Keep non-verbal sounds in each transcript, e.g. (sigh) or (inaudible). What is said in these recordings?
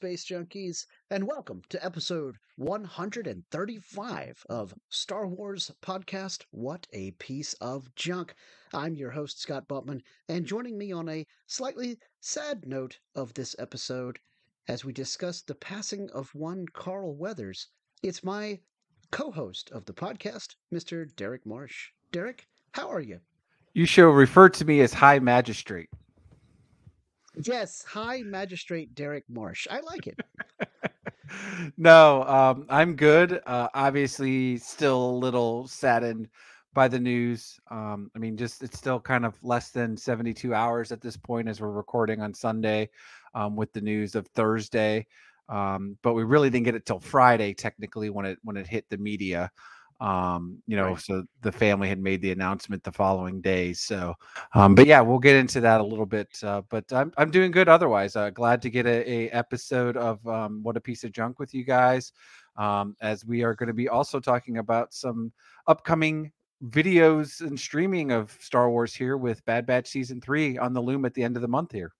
Space Junkies, and welcome to episode 135 of Star Wars Podcast What a Piece of Junk. I'm your host, Scott Buttman, and joining me on a slightly sad note of this episode, as we discuss the passing of one Carl Weathers, it's my co host of the podcast, Mr. Derek Marsh. Derek, how are you? You shall refer to me as High Magistrate. Yes, High Magistrate Derek Marsh. I like it. (laughs) no, um, I'm good. Uh, obviously, still a little saddened by the news. Um, I mean, just it's still kind of less than 72 hours at this point as we're recording on Sunday um, with the news of Thursday. Um, but we really didn't get it till Friday, technically, when it when it hit the media um you know right. so the family had made the announcement the following day so um but yeah we'll get into that a little bit uh, but i'm i'm doing good otherwise uh, glad to get a, a episode of um what a piece of junk with you guys um as we are going to be also talking about some upcoming videos and streaming of star wars here with bad batch season 3 on the loom at the end of the month here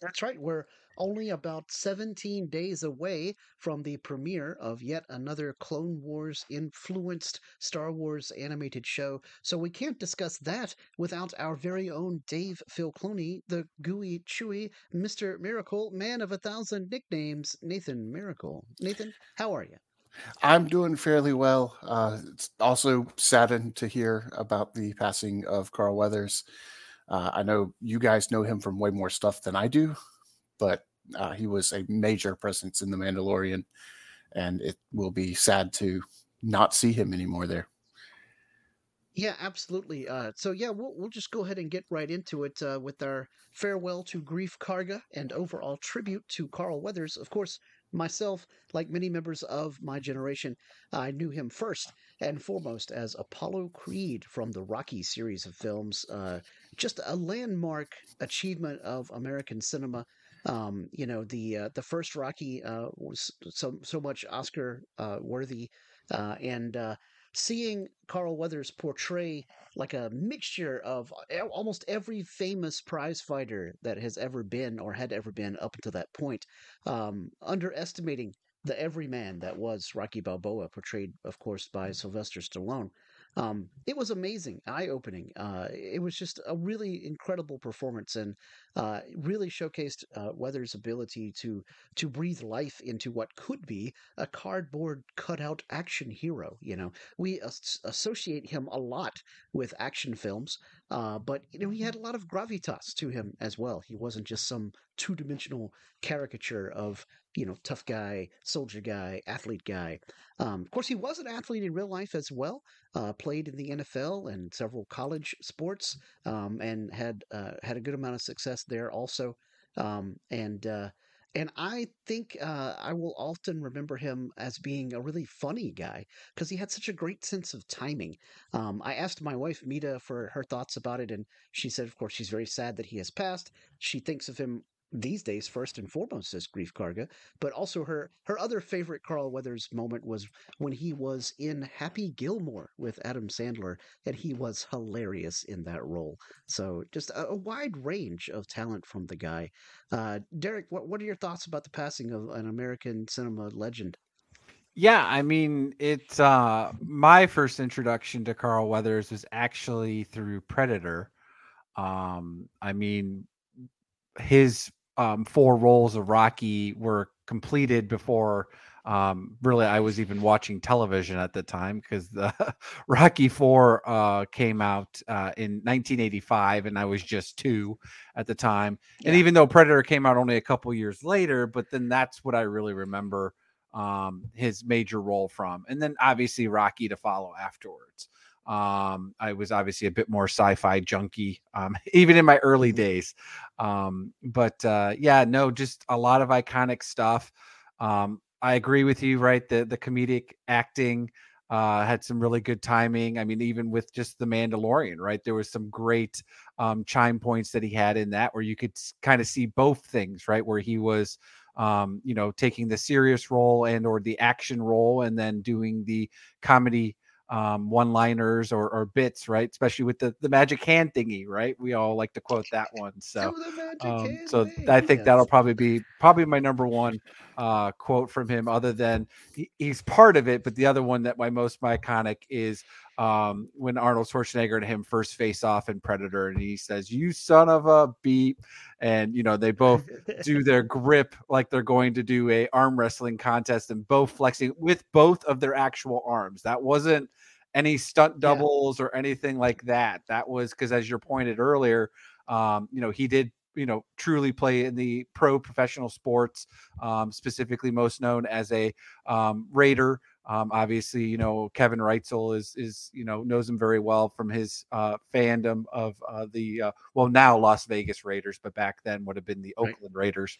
that's right we're only about 17 days away from the premiere of yet another Clone Wars influenced Star Wars animated show. So we can't discuss that without our very own Dave Filoni, the gooey, chewy Mr. Miracle, man of a thousand nicknames, Nathan Miracle. Nathan, how are you? I'm doing fairly well. Uh, it's also saddened to hear about the passing of Carl Weathers. Uh, I know you guys know him from way more stuff than I do, but uh, he was a major presence in The Mandalorian, and it will be sad to not see him anymore there. Yeah, absolutely. Uh, so yeah, we'll we'll just go ahead and get right into it uh, with our farewell to Greef, Karga and overall tribute to Carl Weathers. Of course, myself, like many members of my generation, I knew him first and foremost as Apollo Creed from the Rocky series of films. Uh, just a landmark achievement of American cinema um, you know, the uh, the first Rocky uh, was so so much Oscar uh, worthy, uh, and uh, seeing Carl Weathers portray like a mixture of almost every famous prize fighter that has ever been or had ever been up until that point, um, underestimating the everyman that was Rocky Balboa, portrayed, of course, by Sylvester Stallone. Um, it was amazing, eye opening. Uh, it was just a really incredible performance, and uh, really showcased uh, Weathers' ability to to breathe life into what could be a cardboard cutout action hero. You know, we as- associate him a lot with action films, uh, but you know he had a lot of gravitas to him as well. He wasn't just some two dimensional caricature of you know tough guy, soldier guy, athlete guy. Um, of course, he was an athlete in real life as well. Uh, played in the NFL and several college sports, um, and had uh, had a good amount of success there also. Um, and uh, and I think uh, I will often remember him as being a really funny guy because he had such a great sense of timing. Um, I asked my wife Mita for her thoughts about it, and she said, of course, she's very sad that he has passed. She thinks of him these days first and foremost as Greef Karga, but also her her other favorite Carl Weathers moment was when he was in Happy Gilmore with Adam Sandler, and he was hilarious in that role. So just a, a wide range of talent from the guy. Uh, Derek, what what are your thoughts about the passing of an American cinema legend? Yeah, I mean, it's uh my first introduction to Carl Weathers was actually through Predator. Um, I mean, his um, four roles of Rocky were completed before um, really I was even watching television at the time because the (laughs) Rocky Four uh, came out uh, in 1985 and I was just two at the time. Yeah. And even though Predator came out only a couple years later, but then that's what I really remember um, his major role from. And then obviously Rocky to follow afterwards. Um, I was obviously a bit more sci-fi junkie, um, (laughs) even in my early mm-hmm. days. Um, but uh, yeah, no, just a lot of iconic stuff. Um, I agree with you, right? The the comedic acting uh, had some really good timing. I mean, even with just the Mandalorian, right? There was some great um, chime points that he had in that, where you could kind of see both things, right? Where he was, um, you know, taking the serious role and or the action role, and then doing the comedy um, one-liners or, or bits, right? Especially with the the magic hand thingy, right? We all like to quote that one. So, um, so I think that'll probably be probably my number one uh, quote from him. Other than he, he's part of it, but the other one that my most iconic is um, when Arnold Schwarzenegger and him first face off in Predator, and he says, "You son of a beep," and you know they both do (laughs) their grip like they're going to do a arm wrestling contest, and both flexing with both of their actual arms. That wasn't any stunt doubles yeah. or anything like that. That was because, as you pointed earlier, um, you know, he did, you know, truly play in the pro professional sports, um, specifically most known as a um, Raider. Um, obviously, you know, Kevin Reitzel is is you know knows him very well from his uh, fandom of uh, the uh, well now Las Vegas Raiders, but back then would have been the right. Oakland Raiders.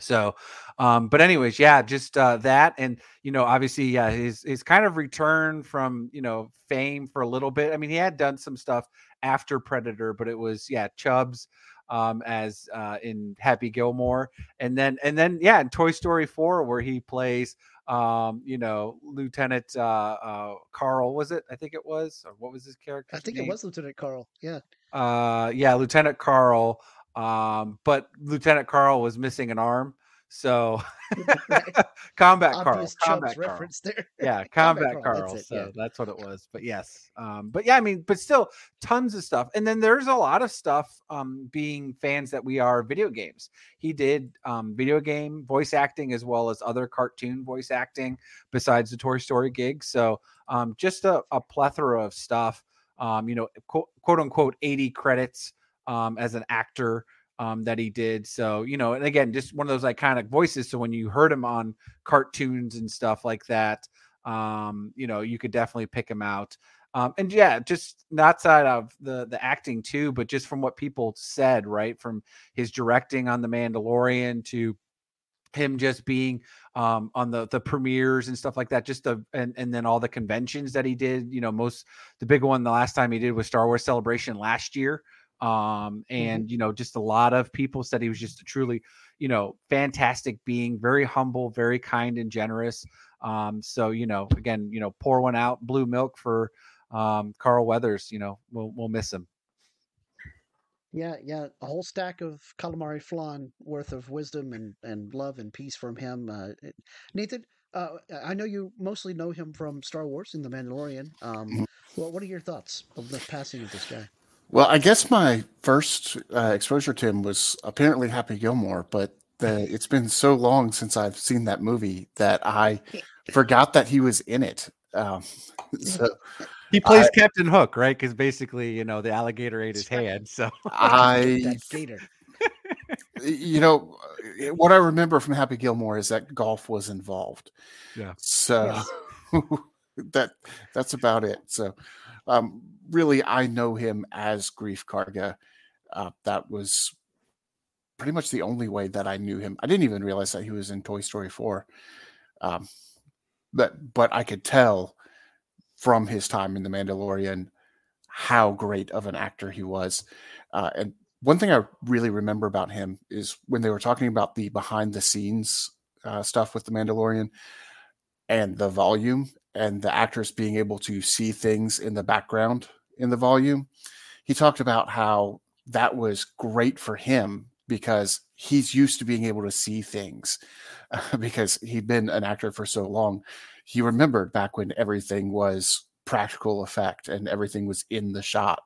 So, um, but anyways, yeah, just uh, that, and you know, obviously, yeah, his his kind of return from you know fame for a little bit. I mean, he had done some stuff after Predator, but it was yeah, Chubbs um, as uh, in Happy Gilmore, and then and then yeah, in Toy Story Four, where he plays um, you know, Lieutenant uh, uh, Carl was it? I think it was, or what was his character? I think name? it was Lieutenant Carl. Yeah. Uh, yeah, Lieutenant Carl um, but Lieutenant Carl was missing an arm. So (laughs) (laughs) combat Obvious Carl, combat Carl. reference there. Yeah, (laughs) combat, combat Carl. Carl. That's it, so yeah. that's what it was. But yes, um, but yeah, I mean, but still, tons of stuff. And then there's a lot of stuff. Um, being fans that we are video games, he did um, video game voice acting as well as other cartoon voice acting besides the Toy Story gig. So um, just a, a plethora of stuff. Um, you know, quote, quote unquote, 80 credits um, as an actor um, that he did. So, you know, and again, just one of those iconic voices. So when you heard him on cartoons and stuff like that, um, you know, you could definitely pick him out. Um, and yeah, just not side of the the acting too, but just from what people said, right? From his directing on The Mandalorian to him just being um, on the the premieres and stuff like that just the and and then all the conventions that he did you know most the big one the last time he did was star wars celebration last year um, mm-hmm. and mm-hmm. you know, just a lot of people said he was just a truly, you know, fantastic being, very humble, very kind and generous. Um, so you know, again, you know, pour one out, blue milk for um, Carl Weathers. You know, we'll we'll miss him. Yeah, yeah, a whole stack of calamari flan worth of wisdom and, and love and peace from him. Uh, Nathan, uh, I know you mostly know him from Star Wars and The Mandalorian. Um, mm-hmm. well, what are your thoughts of the passing of this guy? Well, I guess my first uh, exposure to him was apparently Happy Gilmore, but the, it's been so long since I've seen that movie that I forgot that he was in it. Um, (laughs) so he plays I, Captain Hook, right? Because basically, you know, the alligator ate his hand. So (laughs) I, gator. (laughs) you know, what I remember from Happy Gilmore is that golf was involved. Yeah. So yeah. that that's about it. So um, really, I know him as Greef Karga. Uh, that was pretty much the only way that I knew him. I didn't even realize that he was in Toy Story 4. Um, but but I could tell from his time in The Mandalorian how great of an actor he was. Uh, and one thing I really remember about him is when they were talking about the behind the scenes uh, stuff with The Mandalorian and the volume and the actors being able to see things in the background in the volume. He talked about how that was great for him because he's used to being able to see things (laughs) because he'd been an actor for so long. He remembered back when everything was practical effect and everything was in the shot.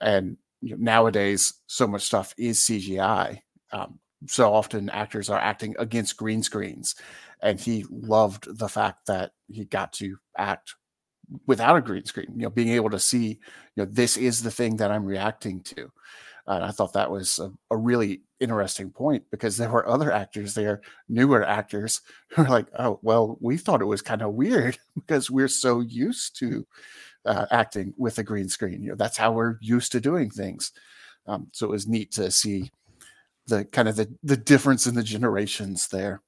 And you know, nowadays, so much stuff is CGI. Um, so often actors are acting against green screens and he loved the fact that he got to act without a green screen you know being able to see you know this is the thing that i'm reacting to. And i thought that was a, a really interesting point because there were other actors there newer actors (laughs) who were like oh well we thought it was kind of weird (laughs) because we're so used to uh, acting with a green screen you know that's how we're used to doing things. Um, so it was neat to see the kind of the, the difference in the generations there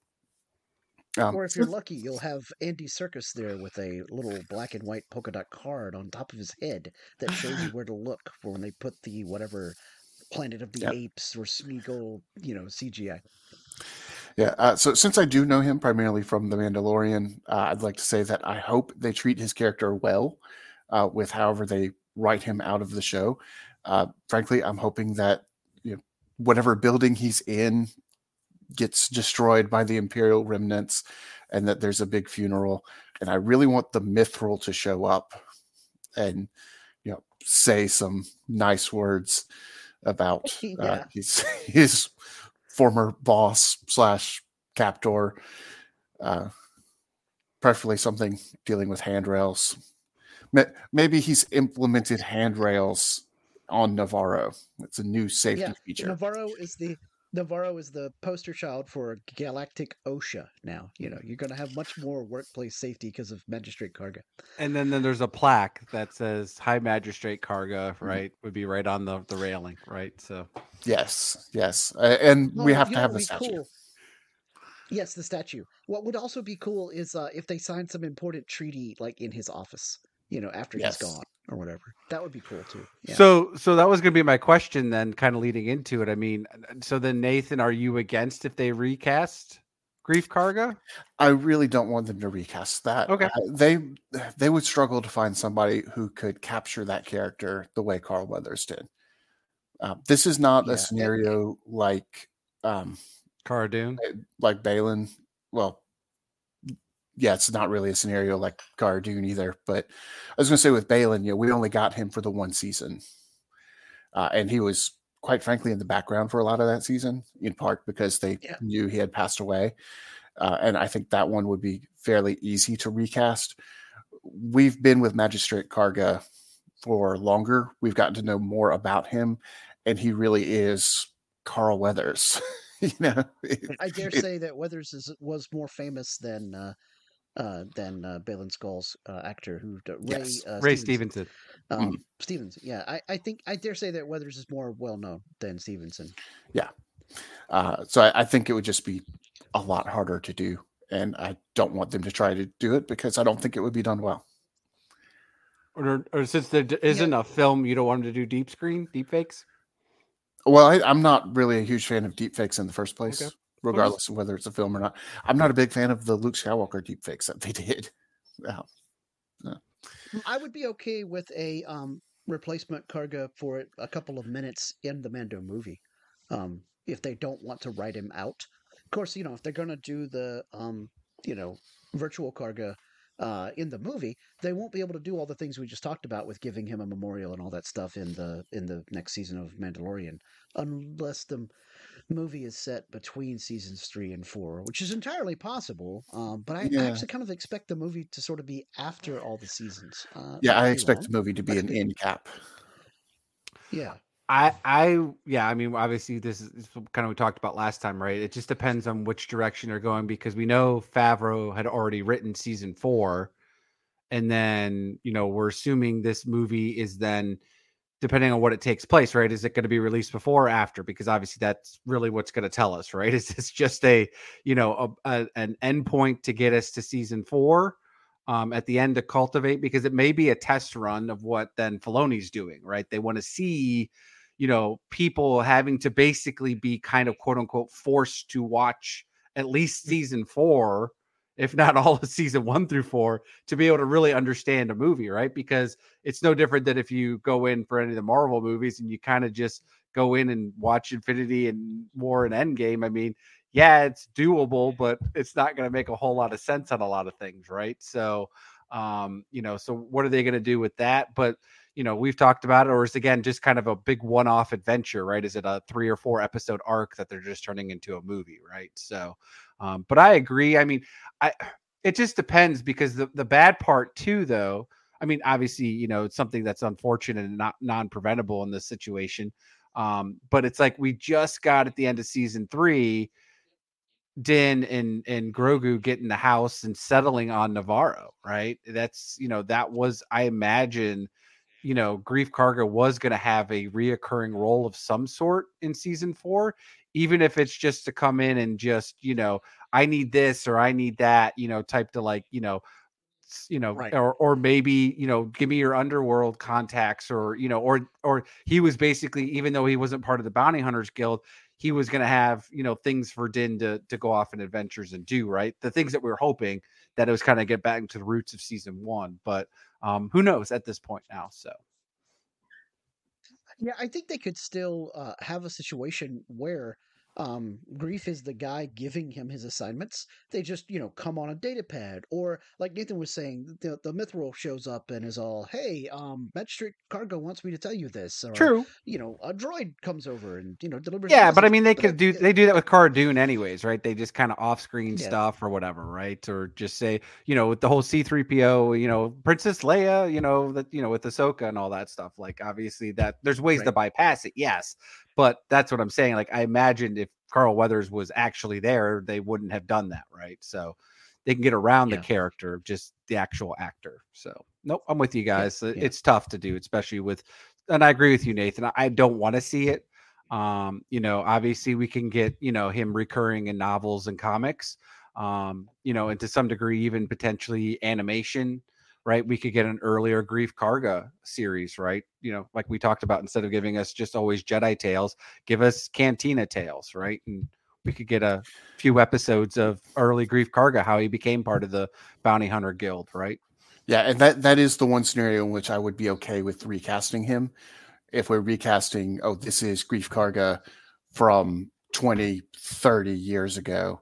um, or if you're lucky, you'll have Andy Serkis there with a little black and white polka dot card on top of his head that shows you (laughs) where to look for when they put the whatever Planet of the yep. Apes or Smeagol, you know, CGI. Yeah. Uh, so since I do know him primarily from The Mandalorian, uh, I'd like to say that I hope they treat his character well uh, with however they write him out of the show. Uh, frankly, I'm hoping that whatever building he's in gets destroyed by the Imperial remnants and that there's a big funeral. And I really want the Mythrol to show up and you know say some nice words about (laughs) uh, yeah. his his former boss slash captor. Uh, preferably something dealing with handrails. Maybe he's implemented handrails on Nevarro. It's a new safety yeah, feature. Nevarro is the Nevarro is the poster child for galactic OSHA now. You know, you're going to have much more workplace safety because of Magistrate Karga. And then, then there's a plaque that says High Magistrate Karga, mm-hmm. right? Mm-hmm. Would be right on the, the railing, right? So, yes, yes. Uh, and well, we have to have the statue. Cool. Yes, the statue. What would also be cool is uh, if they signed some important treaty like in his office, you know, after yes. he's gone or whatever. That would be cool too. Yeah. So, so that was going to be my question then, kind of leading into it. I mean, so then Nathan, are you against if they recast Greef Karga? I really don't want them to recast that. Okay, uh, they they would struggle to find somebody who could capture that character the way Carl Weathers did. Uh, this is not yeah. a scenario like um, Cara Dune, like Baylan. Well, yeah, it's not really a scenario like Dune either. But I was going to say with Baylan, you know, we only got him for the one season, uh, and he was quite frankly in the background for a lot of that season, in part because they yeah. knew he had passed away. Uh, and I think that one would be fairly easy to recast. We've been with Magistrate Karga for longer. We've gotten to know more about him, and he really is Carl Weathers. (laughs) you know, I dare (laughs) it, say that Weathers is, was more famous than uh, uh, than uh, Baylan Skoll's uh, actor who Ray yes. uh, Ray Stevenson. Um, mm. Stevenson, yeah, I, I think I dare say that Weathers is more well known than Stevenson. Yeah, uh, so I, I, think it would just be a lot harder to do, and I don't want them to try to do it because I don't think it would be done well. Or, or since there isn't yeah. a film, you don't want them to do deep screen, deep fakes. Well, I, am not really a huge fan of deep fakes in the first place. Okay regardless of whether it's a film or not. I'm not a big fan of the Luke Skywalker deepfakes that they (laughs) did. Yeah. I would be okay with a um, replacement Karga for a couple of minutes in the Mando movie, um, if they don't want to write him out. Of course, you know if they're going to do the um, you know virtual Karga uh, in the movie, they won't be able to do all the things we just talked about with giving him a memorial and all that stuff in the in the next season of Mandalorian, unless the movie is set between seasons three and four, which is entirely possible. Um, but I, yeah. I, actually kind of expect the movie to sort of be after all the seasons. Uh, yeah, I expect long, the movie to be an end cap. Yeah. I, I, yeah, I mean, obviously, this is, this is kind of we talked about last time, right? It just depends on which direction they're going because we know Favreau had already written season four, and then you know we're assuming this movie is then depending on what it takes place, right? Is it going to be released before or after? Because obviously that's really what's going to tell us, right? (laughs) Is this just a, you know, a, a, an endpoint to get us to season four um, at the end to cultivate? Because it may be a test run of what then Filoni's doing, right? They want to see, you know, people having to basically be kind of quote unquote forced to watch at least mm. season four if not all of season one through four, to be able to really understand a movie, right? Because it's no different than if you go in for any of the Marvel movies and you kind of just go in and watch Infinity and War and Endgame. I mean, yeah, it's doable, but it's not going to make a whole lot of sense on a lot of things, right? So, um, you know, so what are they going to do with that? But you know, we've talked about it, or is again just kind of a big one-off adventure, right? Is it a three or four episode arc that they're just turning into a movie, right? So, um, but I agree. I mean, I it just depends because the the bad part too, though. I mean, obviously, you know, it's something that's unfortunate and not non preventable in this situation. Um, but it's like we just got at the end of season three, Din and and Grogu getting the house and settling on Nevarro, right? That's you know that was I imagine, you know, Greef Karga was going to have a reoccurring role of some sort in season four, even if it's just to come in and just you know I need this or I need that, you know, type to like, you know, you know, right. or or maybe you know, give me your underworld contacts, or you know, or or he was basically, even though he wasn't part of the bounty hunters guild, he was going to have you know things for Din to to go off in adventures and do right the things that we were hoping that it was kind of get back into the roots of season one but um who knows at this point now so yeah i think they could still uh, have a situation where um, Greef is the guy giving him his assignments. They just, you know, come on a data pad, or like Nathan was saying, the the Mythrol shows up and is all, "Hey, um, Magistrate Karga wants me to tell you this." Or, true. You know, a droid comes over and you know delivers. Yeah, but I mean, they could do they do that with Cara Dune anyways, right? They just kind of off screen Yeah. stuff or whatever, right? Or just say, you know, with the whole C three PO, you know, Princess Leia, you know, that you know, with Ahsoka and all that stuff. Like, obviously, that there's ways to bypass it, yes, but that's what I'm saying. Like, I imagined if Carl Weathers was actually there, they wouldn't have done that, right? So they can get around Yeah. the character, just the actual actor. So, nope, I'm with you guys. It- yeah. It's tough to do, especially with, and I agree with you, Nathan. I- I don't want to see it. Um, you know, obviously we can get, you know, him recurring in novels and comics. Um, you know, and to some degree, even potentially animation, right? We could get an earlier Greef Karga series, right? You know, like we talked about, instead of giving us just always Jedi tales, give us Cantina tales, right? And we could get a few episodes of early Greef Karga, how he became part of the Bounty Hunter Guild, right? Yeah, and that that is the one scenario in which I would be okay with recasting him. If we're recasting, oh, this is Greef Karga from 20, 30 years ago,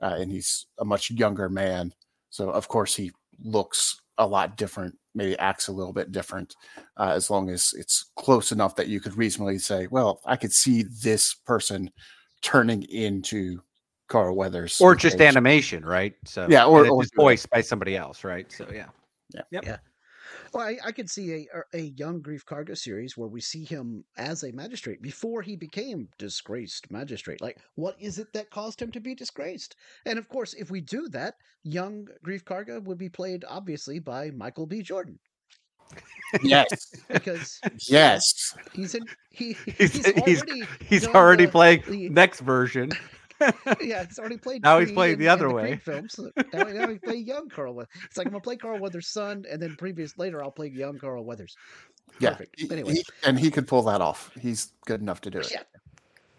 uh, and he's a much younger man. So, of course, he looks a lot different, maybe acts a little bit different, uh, as long as it's close enough that you could reasonably say, well, I could see this person turning into Carl Weathers. Or just animation, right? So Yeah, or- and it's or- just voiced by somebody else, right? So yeah, yeah, yep. yeah. Well, I, I could see a a young Greef Karga series where we see him as a magistrate before he became disgraced magistrate. Like, what is it that caused him to be disgraced? And of course, if we do that, young Greef Karga would be played obviously by Michael B. Jordan Yes, because yes. he's in he He's- he's, he's- already He's done already the- playing the- next version. (laughs) yeah, he's already played. Now he's Kree playing the other Creed way. Films. So now, now he play young Carl. Weathers. It's like I'm gonna play Carl Weathers' son, and then previous later I'll play young Carl Weathers. Yeah, Perfect. he- Anyway. he- and he could pull that off. He's good enough to do it. Yeah,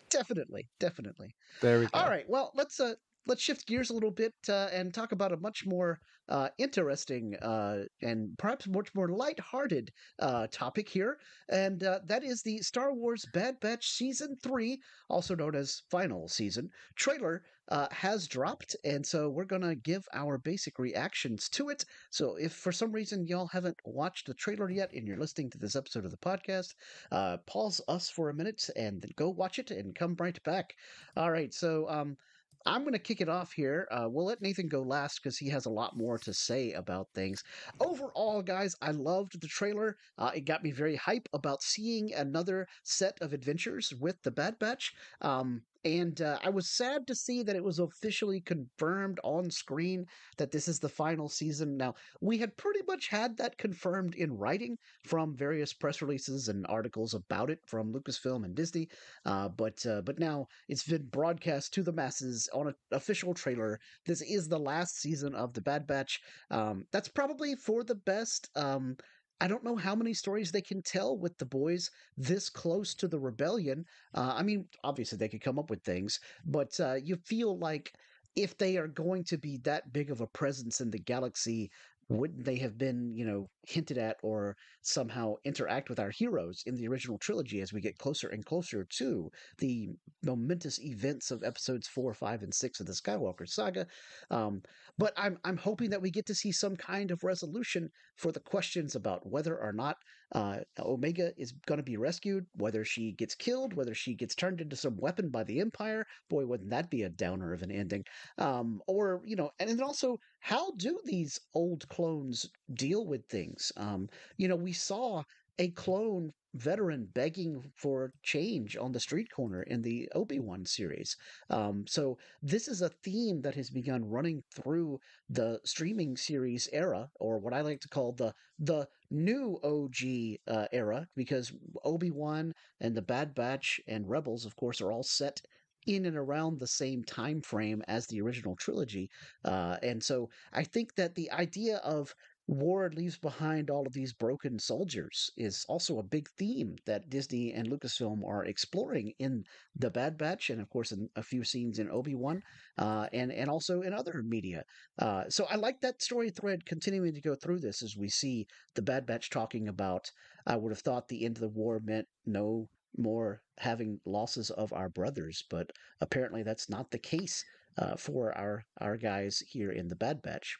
definitely, definitely. There we go. All right. Well, let's uh let's shift gears a little bit uh, and talk about a much more uh, interesting uh, and perhaps much more lighthearted uh, topic here, and uh, that is the Star Wars Bad Batch Season Three, also known as Final Season trailer. Uh, has dropped, and so we're gonna give our basic reactions to it. So, if for some reason y'all haven't watched the trailer yet and you're listening to this episode of the podcast, uh, pause us for a minute and then go watch it and come right back. All right, so um, I'm going to kick it off here. Uh, we'll let Nathan go last because he has a lot more to say about things. Overall, guys, I loved the trailer. Uh, it got me very hype about seeing another set of adventures with the Bad Batch. Um, and uh, I was sad to see that it was officially confirmed on screen that this is the final season. Now, we had pretty much had that confirmed in writing from various press releases and articles about it from Lucasfilm and Disney. Uh, but uh, but now it's been broadcast to the masses on an official trailer. This is the last season of the Bad Batch. Um, that's probably for the best. Um, I don't know how many stories they can tell with the boys this close to the rebellion. Uh, I mean, obviously they could come up with things, but uh, you feel like if they are going to be that big of a presence in the galaxy, wouldn't they have been, you know, hinted at or somehow interact with our heroes in the original trilogy as we get closer and closer to the momentous events of episodes four, five, and six of the Skywalker saga? Um, but I'm I'm hoping that we get to see some kind of resolution for the questions about whether or not uh, Omega is going to be rescued, whether she gets killed, whether she gets turned into some weapon by the Empire. Boy, wouldn't that be a downer of an ending? Um, or you know, and then also, how do these old clones deal with things? Um, you know, we saw a clone veteran begging for change on the street corner in the Obi-Wan series. Um, so this is a theme that has begun running through the streaming series era, or what I like to call the the new OG uh, era, because Obi Wan and the Bad Batch and Rebels, of course, are all set in and around the same time frame as the original trilogy, uh, and so I think that the idea of war leaves behind all of these broken soldiers is also a big theme that Disney and Lucasfilm are exploring in the Bad Batch, and of course in a few scenes in Obi Wan, uh, and and also in other media. Uh, so I like that story thread continuing to go through this as we see the Bad Batch talking about. I would have thought the end of the war meant no more having losses of our brothers, but apparently that's not the case uh, for our our guys here in the Bad Batch.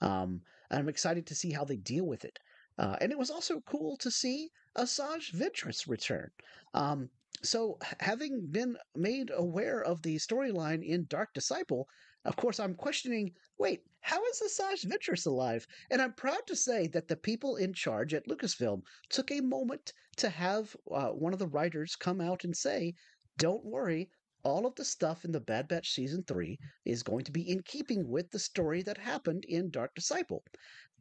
Um, I'm excited to see how they deal with it. Uh, and it was also cool to see Asajj Ventress return. Um, so, having been made aware of the storyline in Dark Disciple, of course, I'm questioning wait, how is Asajj Ventress alive? And I'm proud to say that the people in charge at Lucasfilm took a moment to have uh, one of the writers come out and say, don't worry, all of the stuff in the Bad Batch season three is going to be in keeping with the story that happened in Dark Disciple.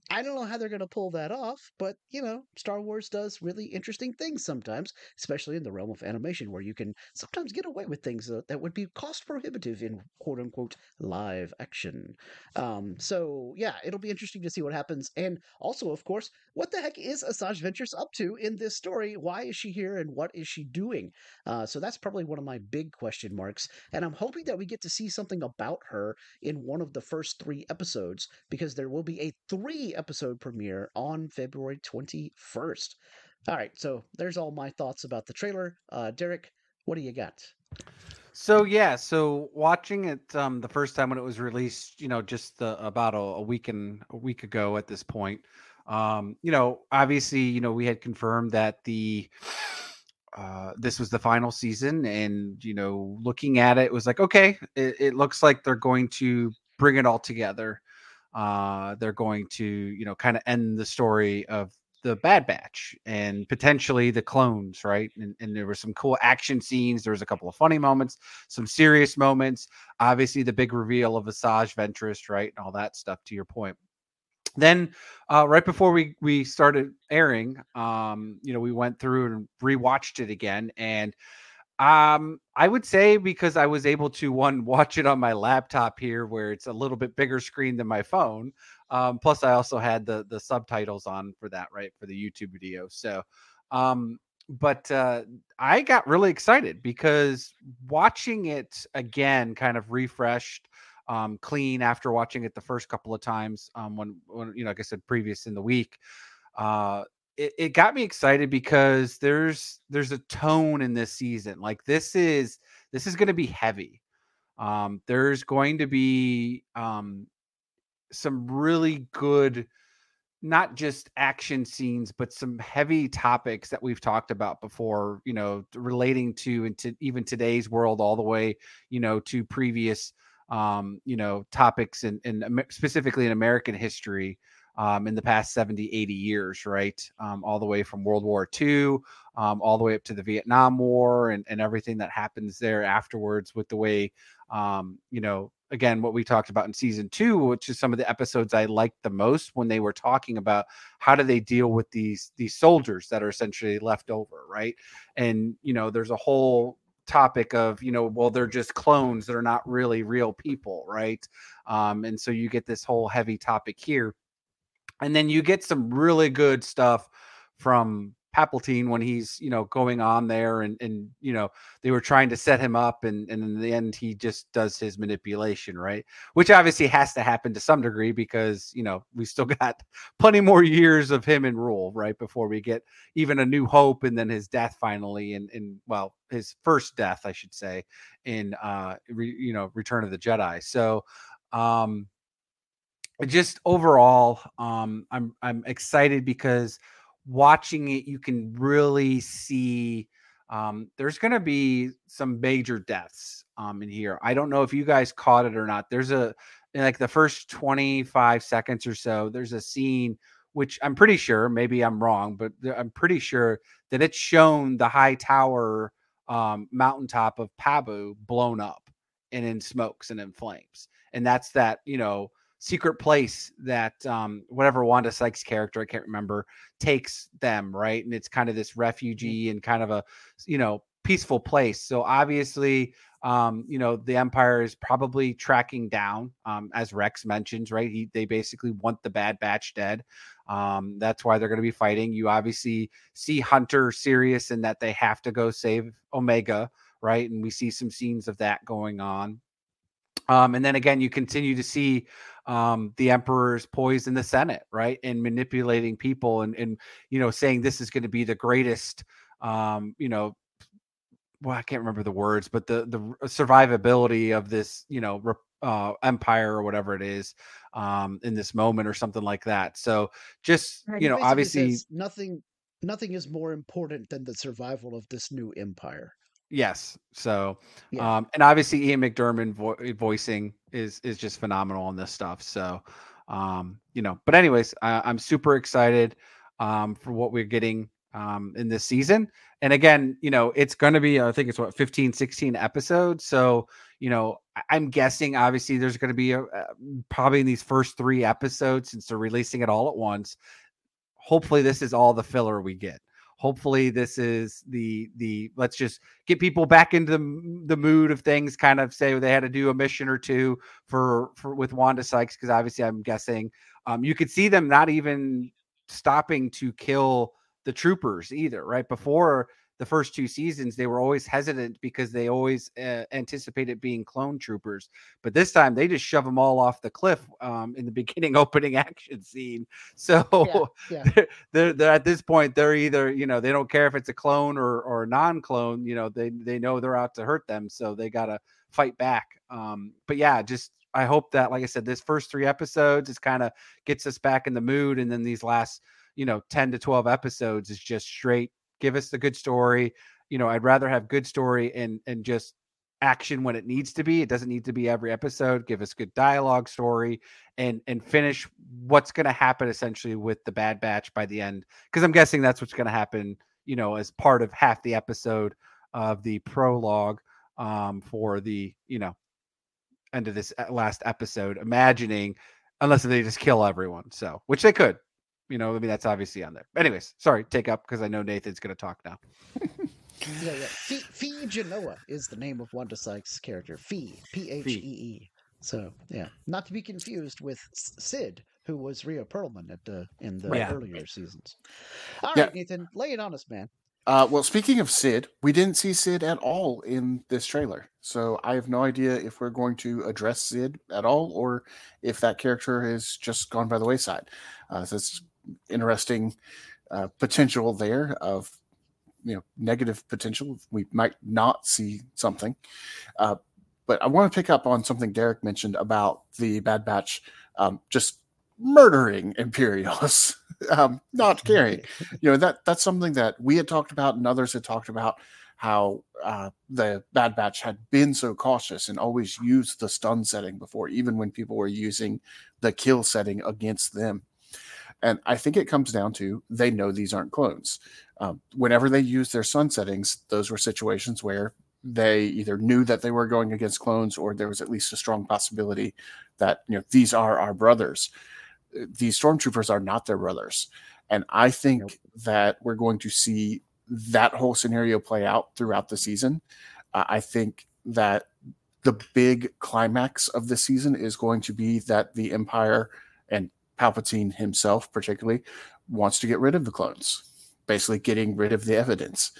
I don't know how they're going to pull that off, but you know, Star Wars does really interesting things sometimes, especially in the realm of animation, where you can sometimes get away with things uh, that would be cost prohibitive in quote unquote live action. Um, so yeah, it'll be interesting to see what happens, and also, of course, what the heck is Asajj Ventress up to in this story? Why is she here, and what is she doing? Uh, so that's probably one of my big question marks, and I'm hoping that we get to see something about her in one of the first three episodes because there will be a three episode premiere on February 21st. All right, so there's all my thoughts about the trailer. Uh, Derek, what do you got? So yeah, so watching it um, the first time when it was released, you know, just the, about a, a, week and a week ago at this point, um, you know, obviously, you know, we had confirmed that the uh, this was the final season, and you know, looking at it, it was like, okay, it, it looks like they're going to bring it all together uh, they're going to, you know, kind of end the story of the Bad Batch and potentially the clones, right? And, and, there were some cool action scenes. There was a couple of funny moments, some serious moments. Obviously, the big reveal of Asajj Ventress, right, and all that stuff. To your point. Then, uh, right before we we started airing, um, you know, we went through and rewatched it again, and um, I would say because I was able to one watch it on my laptop here, where it's a little bit bigger screen than my phone. Um, plus, I also had the the subtitles on for that, right, for the YouTube video. So, um, but uh, I got really excited because watching it again, kind of refreshed, um, clean after watching it the first couple of times. Um, when when you know, like I said, previous in the week. Uh, it, it got me excited because there's there's a tone in this season. Like this is this is going to be heavy. Um, there's going to be um, some really good, not just action scenes, but some heavy topics that we've talked about before. You know, relating to into even today's world, all the way you know to previous um, you know topics and specifically in American history um, in the past 70, 80 years, right? Um, all the way from World War II, um, all the way up to the Vietnam War and, and everything that happens there afterwards with the way, um, you know, again, what we talked about in season two, which is some of the episodes I liked the most when they were talking about how do they deal with these these soldiers that are essentially left over, right? And you know, there's a whole topic of you know well they're just clones that are not really real people right um, and so you get this whole heavy topic here and then you get some really good stuff from Palpatine when he's, you know, going on there and and you know, they were trying to set him up and and in the end he just does his manipulation, right? Which obviously has to happen to some degree because, you know, we still (laughs) got plenty more years of him in rule, right? Before we get even a new hope and then his death finally and and well, his first death, I should say, in uh re, you know, Return of the Jedi. So um just overall, um, I'm I'm excited because watching it, you can really see um, there's going to be some major deaths um, in here. I don't know if you guys caught it or not. There's a like the first 25 seconds or so. There's a scene which I'm pretty sure, maybe I'm wrong, but I'm pretty sure that it's shown the high tower um, mountaintop of Pabu blown up and in smokes and in flames, and that's that you know secret place that um, whatever Wanda Sykes character I can't remember takes them right, and it's kind of this mm. refugee and kind of a you know peaceful place. So obviously, um, you know, the Empire is probably tracking down, um, as Rex mentions, right? He, they basically want the Bad Batch dead. Um, that's why they're going to be fighting. You obviously see Hunter serious in that they have to go save Omega, right? And we see some scenes of that going on. Um, and then again, you continue to see um, the emperor's poise in the Senate, right, and manipulating people, and and you know saying this is going to be the greatest, um, you know, well, I can't remember the words, but the the survivability of this, you know, uh, empire or whatever it is, um, in this moment or something like that. So just you know, obviously, nothing nothing is more important than the survival of this new empire. Yes. So, yeah. um, and obviously Ian McDiarmid vo- voicing is is just phenomenal on this stuff. So, um, you know, but anyways, I, am super excited um, for what we're getting um, in this season. And again, you know, it's going to be, I think it's what 15, 16 episodes. So, you know, I'm guessing obviously there's going to be a, a, probably in these first three episodes since they're releasing it all at once. Hopefully, this is all the filler we get hopefully this is the the let's just get people back into the, the mood of things kind of say they had to do a mission or two for for with wanda sykes because obviously i'm guessing um, you could see them not even stopping to kill the troopers either right? Before the first two seasons, they were always hesitant because they always uh, anticipated being clone troopers. But this time, they just shove them all off the cliff um, in the (laughs) beginning opening action scene. So yeah, yeah. (laughs) They're, they're, they're, at this point, they're either you know they don't care if it's a clone or or non-clone. You know they they know they're out to hurt them, so they gotta fight back. Um, but yeah, just I hope that, like I said, this first three episodes is kind of gets us back in the mood, and then these last you know 10 to 12 episodes is just straight give us the good story. You know, I'd rather have good story and and just action when it needs to be. It doesn't need to be every episode. Give us good dialogue story and and finish what's going to happen essentially with the Bad Batch by the end because I'm guessing that's what's going to happen, you know, as part of half the episode of the prologue um for the, you know, end of this uh, last episode imagining unless they just kill everyone. So, which they could you know, I mean, that's obviously on there. Anyways, sorry, take up because I know Nathan's going to talk now. (laughs) yeah, yeah. Phee, Phee Genoa is the name of Wanda Sykes' character. Fee, P H E E. So, yeah, not to be confused with Cid, who was Rhea Perlman at the in the yeah. earlier seasons. All right, yeah. Nathan, lay it on us, man. Uh, well, speaking of Cid, we didn't see Cid at all in this trailer. So I have no idea if we're going to address Cid at all or if that character has just gone by the wayside. Uh, so it's interesting uh, potential there of you know negative potential. We might not see something, uh, but I want to pick up on something Derek mentioned about the Bad Batch um, just murdering Imperials, (laughs) um, not caring. (laughs) You know that that's something that we had talked about and others had talked about how uh, the Bad Batch had been so cautious and always used the stun setting before, even when people were using the kill setting against them. And I think it comes down to they know these aren't clones. Um, whenever they use their stun settings, those were situations where they either knew that they were going against clones or there was at least a strong possibility that you know these are our brothers. These stormtroopers are not their brothers. And I think that we're going to see that whole scenario play out throughout the season. Uh, I think that the big climax of the season is going to be that the Empire and Palpatine himself, particularly, wants to get rid of the clones, basically getting rid of the evidence.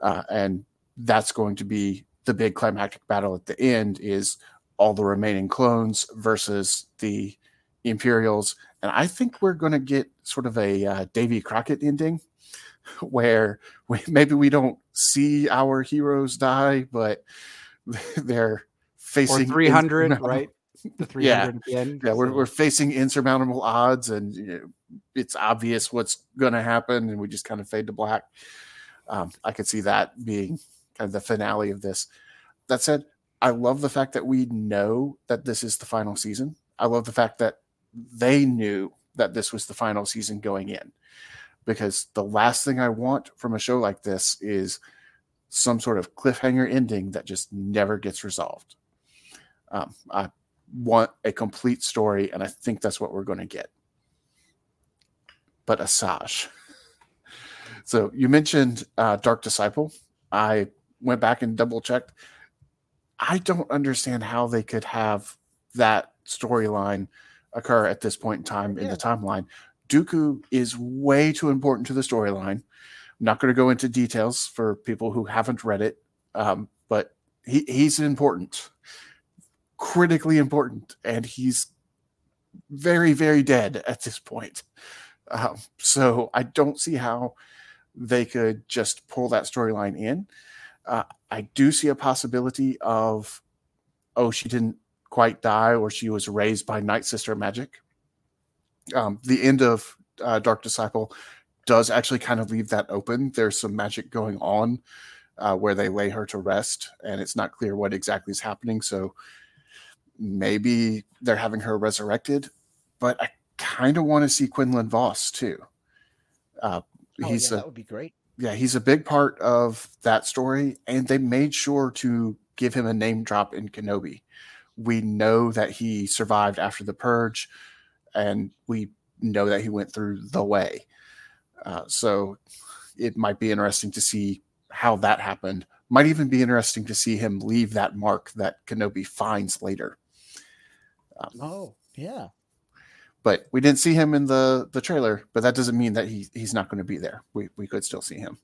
Uh, and that's going to be the big climactic battle at the end is all the remaining clones versus the Imperials. And I think we're going to get sort of a uh, Davy Crockett ending (laughs) where we, maybe we don't see our heroes die, but (laughs) they're facing or 300, (laughs) right? The 300 yeah. again. Yeah, we're, we're facing insurmountable odds, and you know, it's obvious what's going to happen, and we just kind of fade to black. Um, I could see that being kind of the finale of this. That said, I love the fact that we know that this is the final season. I love the fact that they knew that this was the final season going in, because the last thing I want from a show like this is some sort of cliffhanger ending that just never gets resolved. Um, I want a complete story, and I think that's what we're going to get. But Asajj. (laughs) So you mentioned uh, Dark Disciple. I went back and double checked. I don't understand how they could have that storyline occur at this point in time in the timeline. Dooku is way too important to the storyline. I'm not going to go into details for people who haven't read it, um, but he, he's important, critically important, and he's very, very dead at this point. Um, so I don't see how they could just pull that storyline in. Uh, I do see a possibility of, oh, she didn't quite die, or she was raised by Night Sister magic. Um, the end of uh, Dark Disciple does actually kind of leave that open. There's some magic going on uh, where they lay her to rest, and it's not clear what exactly is happening. So maybe they're having her resurrected, but I kind of want to see Quinlan Vos too. Uh, Oh, he's yeah, a that would be great. yeah, he's a big part of that story, and they made sure to give him a name drop in Kenobi. We know that he survived after the purge, and we know that he went through the way. Uh, so it might be interesting to see how that happened. Might even be interesting to see him leave that mark that Kenobi finds later. Oh, yeah. But we didn't see him in the the trailer. But that doesn't mean that he he's not going to be there. We we could still see him.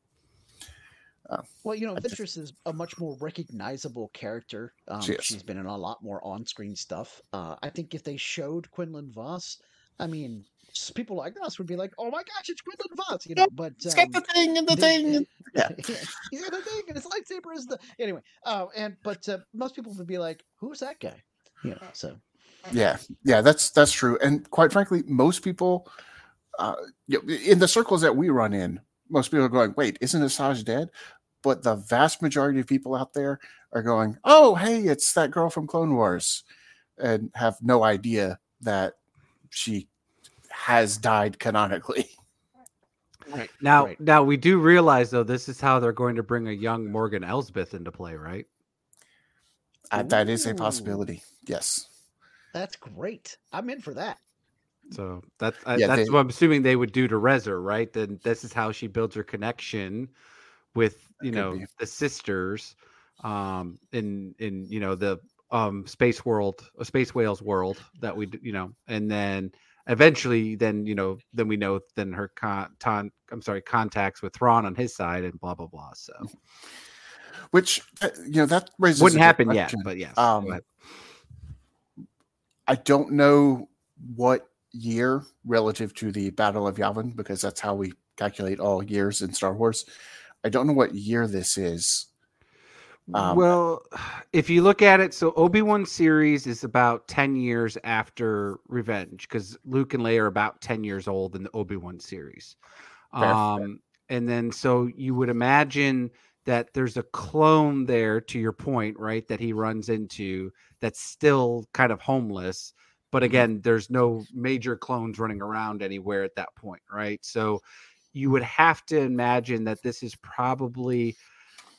Well, you know, I just- Ventress is a much more recognizable character. Um, she she's been in a lot more on-screen stuff. Uh, I think if they showed Quinlan Vos, I mean, people like us would be like, "Oh my gosh, it's Quinlan Vos!" You know. But He's got the um, thing and the the- thing. and- yeah. he's got a thing, and his lightsaber is the anyway. Uh, and but uh, most people would be like, "Who's that guy?" You know. So Yeah, yeah, that's that's true. And quite frankly, most people, uh, you know, in the circles that we run in, most people are going, "Wait, isn't Asajj dead?" But the vast majority of people out there are going, "Oh, hey, it's that girl from Clone Wars," and have no idea that she has died canonically. right Now, right. now we do realize though this is how they're going to bring a young Morgan Elsbeth into play, right? Uh, that is a possibility. Yes. That's great. I'm in for that. So that I, Yeah, that's they- what I'm assuming they would do to Rezer, right? Then this is how she builds her connection with you know be. the sisters, um, in in you know the um space world, a space whales world that we you know, and then eventually then you know then we know then her con, ton, I'm sorry contacts with Thrawn on his side and blah blah blah. So Which uh, you know that raises wouldn't good happen yet, but yes. go Um, ahead. I don't know what year relative to the Battle of Yavin because that's how we calculate all years in Star Wars. I don't know what year this is. um, well, if you look at it, so Obi Wan series is about ten years after Revenge because Luke and Leia are about ten years old in the Obi Wan series. Um, and then so you would imagine that there's a clone there, to your point, right? That he runs into that's still kind of homeless. But mm-hmm. again, there's no major clones running around anywhere at that point, right? So you would have to imagine that this is probably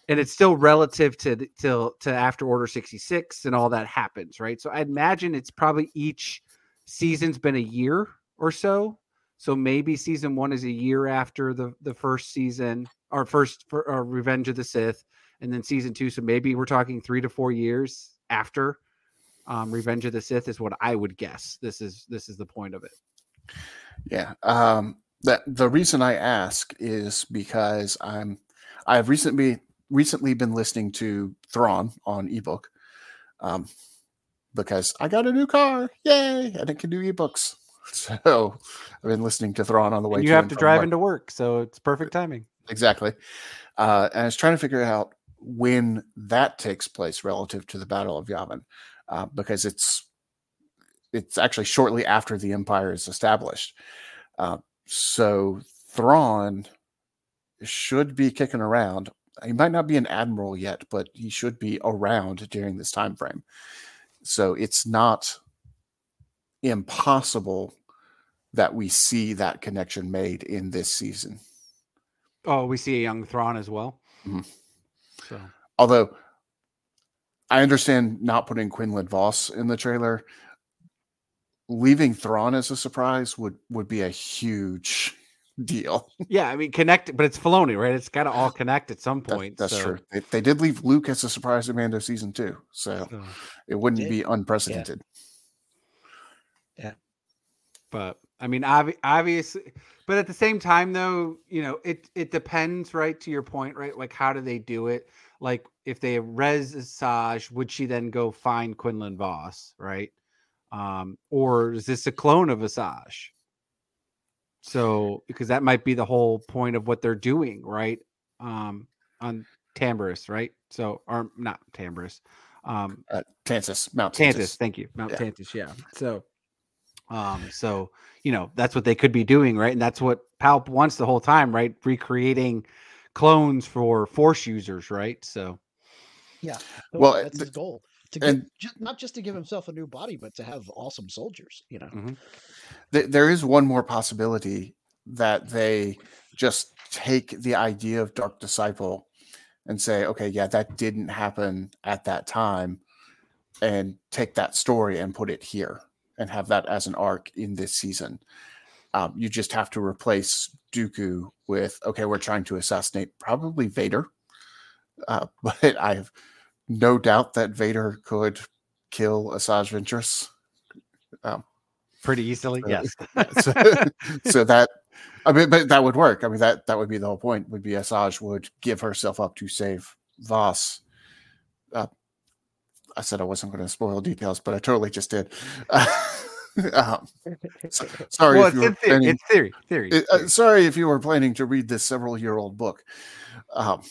and it's still relative to till to after order 66 and all that happens right so i imagine it's probably each season's been a year or so so maybe season one is a year after the the first season or first for or revenge of the sith and then season two so maybe we're talking three to four years after um revenge of the sith is what i would guess this is this is the point of it Yeah. Um, that the reason I ask is because I'm I've recently recently been listening to Thrawn on ebook. Um, because I got a new car, yay, and it can do ebooks. (laughs) So I've been listening to Thrawn on the way. and you have to drive work. into work so it's perfect timing exactly. Uh, and I was trying to figure out when that takes place relative to the Battle of Yavin, uh, because it's it's actually shortly after the Empire is established. Uh, so Thrawn should be kicking around. He might not be an admiral yet, but he should be around during this time frame. So it's not impossible that we see that connection made in this season. Oh we see a young Thrawn as well Mhm. so Although I understand not putting Quinlan Vos in the trailer, leaving Thrawn as a surprise would would be a huge (laughs) deal. Yeah, I mean connect, but it's Filoni, right? It's got to all connect at some That- point. that's so- true. They, they did leave Luke as a surprise in Mando season two, so so- it wouldn't Did? be unprecedented. Yeah. But I mean, obvi- obviously, but at the same time, though, you know, it it depends, right? To your point, right? Like, how do they do it? Like, if they res Asajj, would she then go find Quinlan Vos, right? Um, or is this a clone of Asajj? So, because that might be the whole point of what they're doing, right? Um, on Tamburus, right? So, or not Tamburus, um, Uh, Tantiss, Mount Tantiss, Tantiss. thank you. Mount Yeah. Tantiss, yeah. So um so you know that's what they could be doing, right? And that's what Palp wants the whole time, right? Recreating clones for force users, right? So So Well, that's th- his goal. To get, and- ju- not just to give himself a new body, but to have awesome soldiers. You know, Th- there is one more possibility that they just take the idea of Dark Disciple and say, okay, yeah, that didn't happen at that time, and take that story and put it here and have that as an arc in this season. Um, you just have to replace Dooku with, okay, we're trying to assassinate probably Vader, uh, (laughs) but I have no doubt that Vader could kill Asajj Ventress. pretty easily, yes. (laughs) so, so that I mean, but that would work. I mean, that that would be the whole point. Would be Asajj would give herself up to save Vos. Uh, I said I wasn't going to spoil details, but I totally just did. (laughs) um, so- sorry well, if it's, you were in theory, planning. it's theory, theory. uh, sorry if you were planning to read this several-year-old book. Um,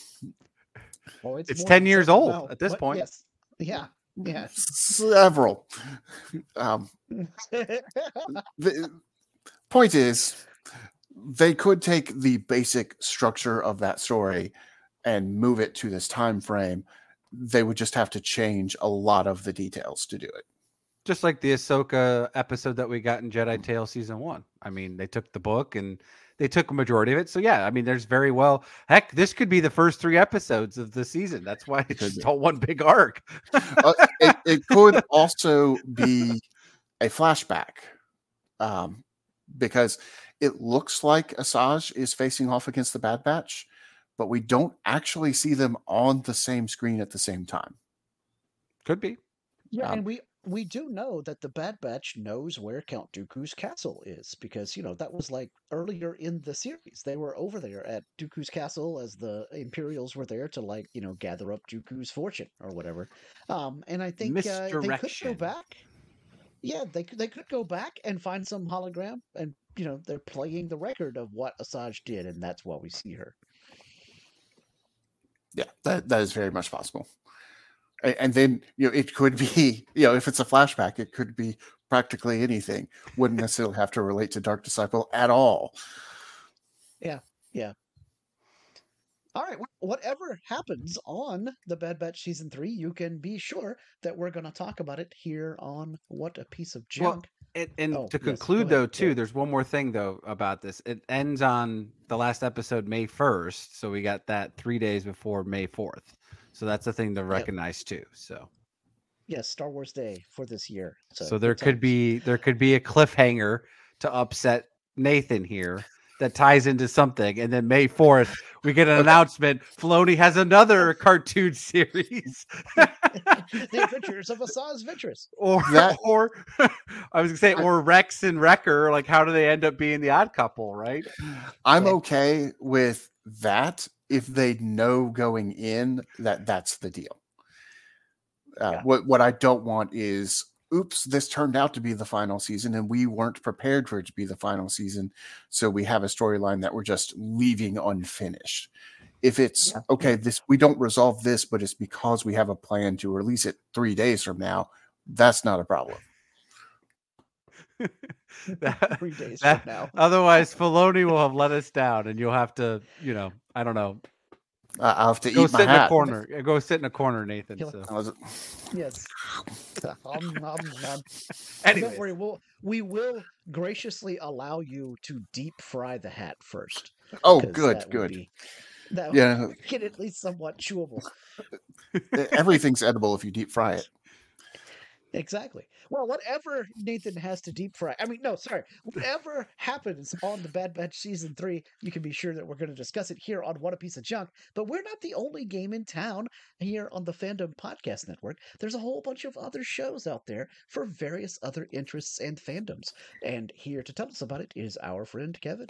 well, It's more 10 years old now. at this What- point. Yes. Yeah. Yeah. several. Um, (laughs) the point is they could take the basic structure of that story and move it to this time frame they would just have to change a lot of the details to do it Just like the Ahsoka episode that we got in Jedi Tale season one. I mean, they took the book and they took a majority of it. So yeah, I mean, there's very well heck, this could be the first three episodes of the season. That's why it's just all one big arc. uh, it, (laughs) it could also be a flashback um, because it looks like Asajj is facing off against the Bad Batch, but we don't actually see them on the same screen at the same time. Could be. Yeah, Um, and we we do know that the Bad Batch knows where Count Dooku's castle is because you know that was like earlier in the series. They were over there at Dooku's castle as the Imperials were there to like you know gather up Dooku's fortune or whatever. Um, and I think uh, they could Misdirection. go back. Yeah, they could they could go back and find some hologram, and you know they're playing the record of what Asajj did, and that's why we see her. Yeah, that, that is very much possible. And then you know it could be (laughs) you know if it's a flashback, it could be practically anything. Wouldn't necessarily have to relate to Dark Disciple at all. All right, whatever happens on the Bad Batch season three, you can be sure that we're going to talk about it here on What a Piece of Well, Junk. And, and Oh, to conclude, ahead, though, too, ahead. there's one more thing though about this. It ends on the last episode, May 1st, so we got that three days before May 4th. So that's a thing to recognize too. So, yes, Star Wars Day for this year. So, so there could times. be there could be a cliffhanger to upset Nathan here that ties into something, and then May 4th we get an announcement: Filoni has another cartoon (laughs) series. (laughs) the Adventures of Asajj Ventress. or That- (laughs) or I was gonna say or Rex and Wrecker, like how do they end up being the odd couple, right? I'm Yeah. okay with that if they know going in that that's the deal. Uh, Yeah. What what I don't want is, oops, this turned out to be the final season, and we weren't prepared for it to be the final season, so we have a storyline that we're just leaving unfinished. If it's Yeah. okay, this we don't resolve this, but it's because we have a plan to release it three days from now. That's not a problem. (laughs) (laughs) That- Three days that- from now. Otherwise, Filoni will have let us down, and you'll have to, you know, I don't know, Uh, I'll have to go eat my sit in a corner. Go sit in a corner, Nathan. He'll- So, I was- Yes. Um. Anyways. Don't worry, we'll, we will graciously allow you to deep fry the hat first. Oh, good, that good. be- that Yeah, would make it at least somewhat chewable. (laughs) everything's edible if you deep fry it. Exactly. Well, whatever Nathan has to deep fry. I mean, no, sorry. Whatever (laughs) happens on the Bad Batch season three, you can be sure that we're going to discuss it here on What a Piece of Junk. But we're not the only game in town here on the Fandom Podcast Network. There's a whole bunch of other shows out there for various other interests and fandoms. And here to tell us about it is our friend Kevin.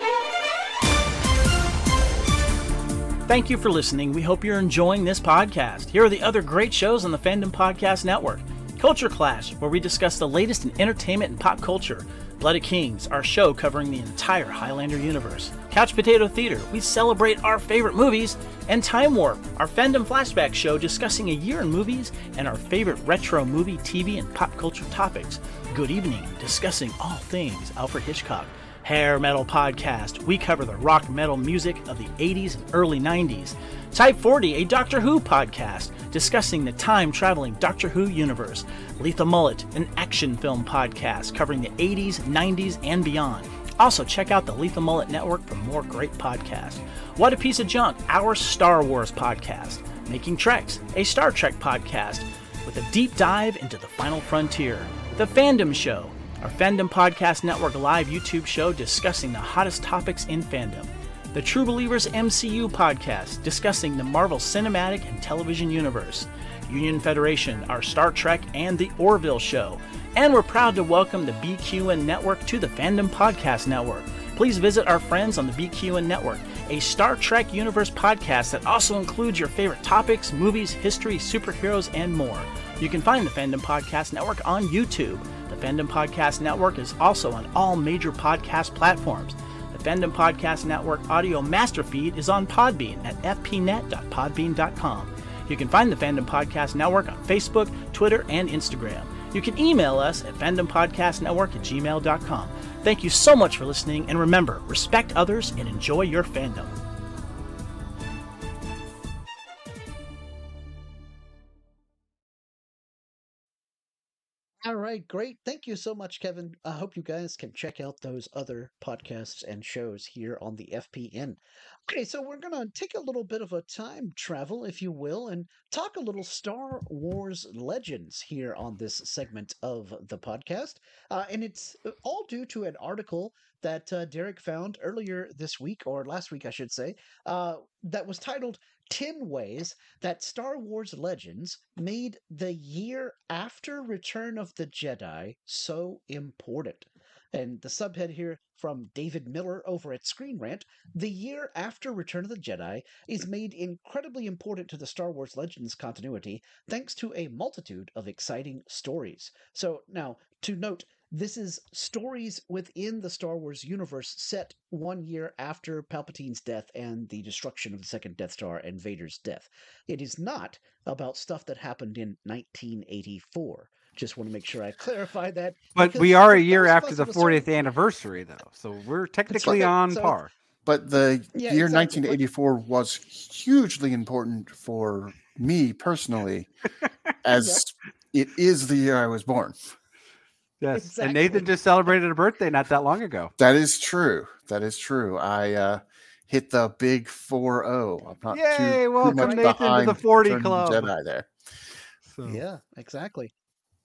Thank you for listening. We hope you're enjoying this podcast. Here are the other great shows on the Fandom Podcast Network. Culture Clash, where we discuss the latest in entertainment and pop culture. Blooded Kings, our show covering the entire Highlander universe. Couch Potato Theater, we celebrate our favorite movies. And Time Warp, our fandom flashback show discussing a year in movies and our favorite retro movie, TV, and pop culture topics. Good evening, discussing all things Alfred Hitchcock. Hair Metal Podcast, we cover the rock metal music of the 80s and early 90s. Type 40, a Doctor Who podcast discussing the time traveling Doctor Who universe. Lethal Mullet, an action film podcast covering the 80s, 90s, and beyond. Also, check out the Lethal Mullet Network for more great podcasts. What a Piece of Junk, our Star Wars podcast. Making Treks, a Star Trek podcast with a deep dive into the final frontier. The Fandom Show, our Fandom Podcast Network live YouTube show discussing the hottest topics in fandom the True Believers MCU podcast discussing the Marvel Cinematic and Television Universe, Union Federation, our Star Trek, and the Orville Show. And we're proud to welcome the BQN Network to the Fandom Podcast Network. Please visit our friends on the BQN Network, a Star Trek Universe podcast that also includes your favorite topics, movies, history, superheroes, and more. You can find the Fandom Podcast Network on YouTube. Fandom Podcast Network is also on all major podcast platforms. The Fandom Podcast Network audio master feed is on Podbean at fpnet.podbean.com. You can find the Fandom Podcast Network on Facebook, Twitter, and Instagram. You can email us at fandompodcastnetwork at gmail.com. Thank you so much for listening, and remember, respect others and enjoy your fandom. All right, great. Thank you so much, Kevin. I hope you guys can check out those other podcasts and shows here on the FPN. Okay, so we're going to take a little bit of a time travel, if you will, and talk a little Star Wars Legends here on this segment of the podcast. Uh, and it's uh, all due to an article that uh, Derrick found earlier this week, or last week, I should say, uh, that was titled 10 ways that Star Wars Legends made the year after Return of the Jedi so important. And the subhead here from David Miller over at Screen Rant The year after Return of the Jedi is made incredibly important to the Star Wars Legends continuity thanks to a multitude of exciting stories. So, now, to note, this is stories within the Star Wars universe set one year after Palpatine's death and the destruction of the second Death Star and Vader's death. It is not about stuff that happened in 1984. Just want to make sure I clarify that. But we are a year after the 40th certain... anniversary, though, so we're technically right. on so, par. But the yeah, year exactly. 1984 was hugely important for me personally, (laughs) as yep. it is the year I was born. Yes. Exactly. And Nathan just celebrated a birthday not that long ago. That is true. That is true. I uh, hit the big 4 0. I'm not Yay, too, welcome too much Nathan to the 40 club. Jedi there. So. Yeah, exactly.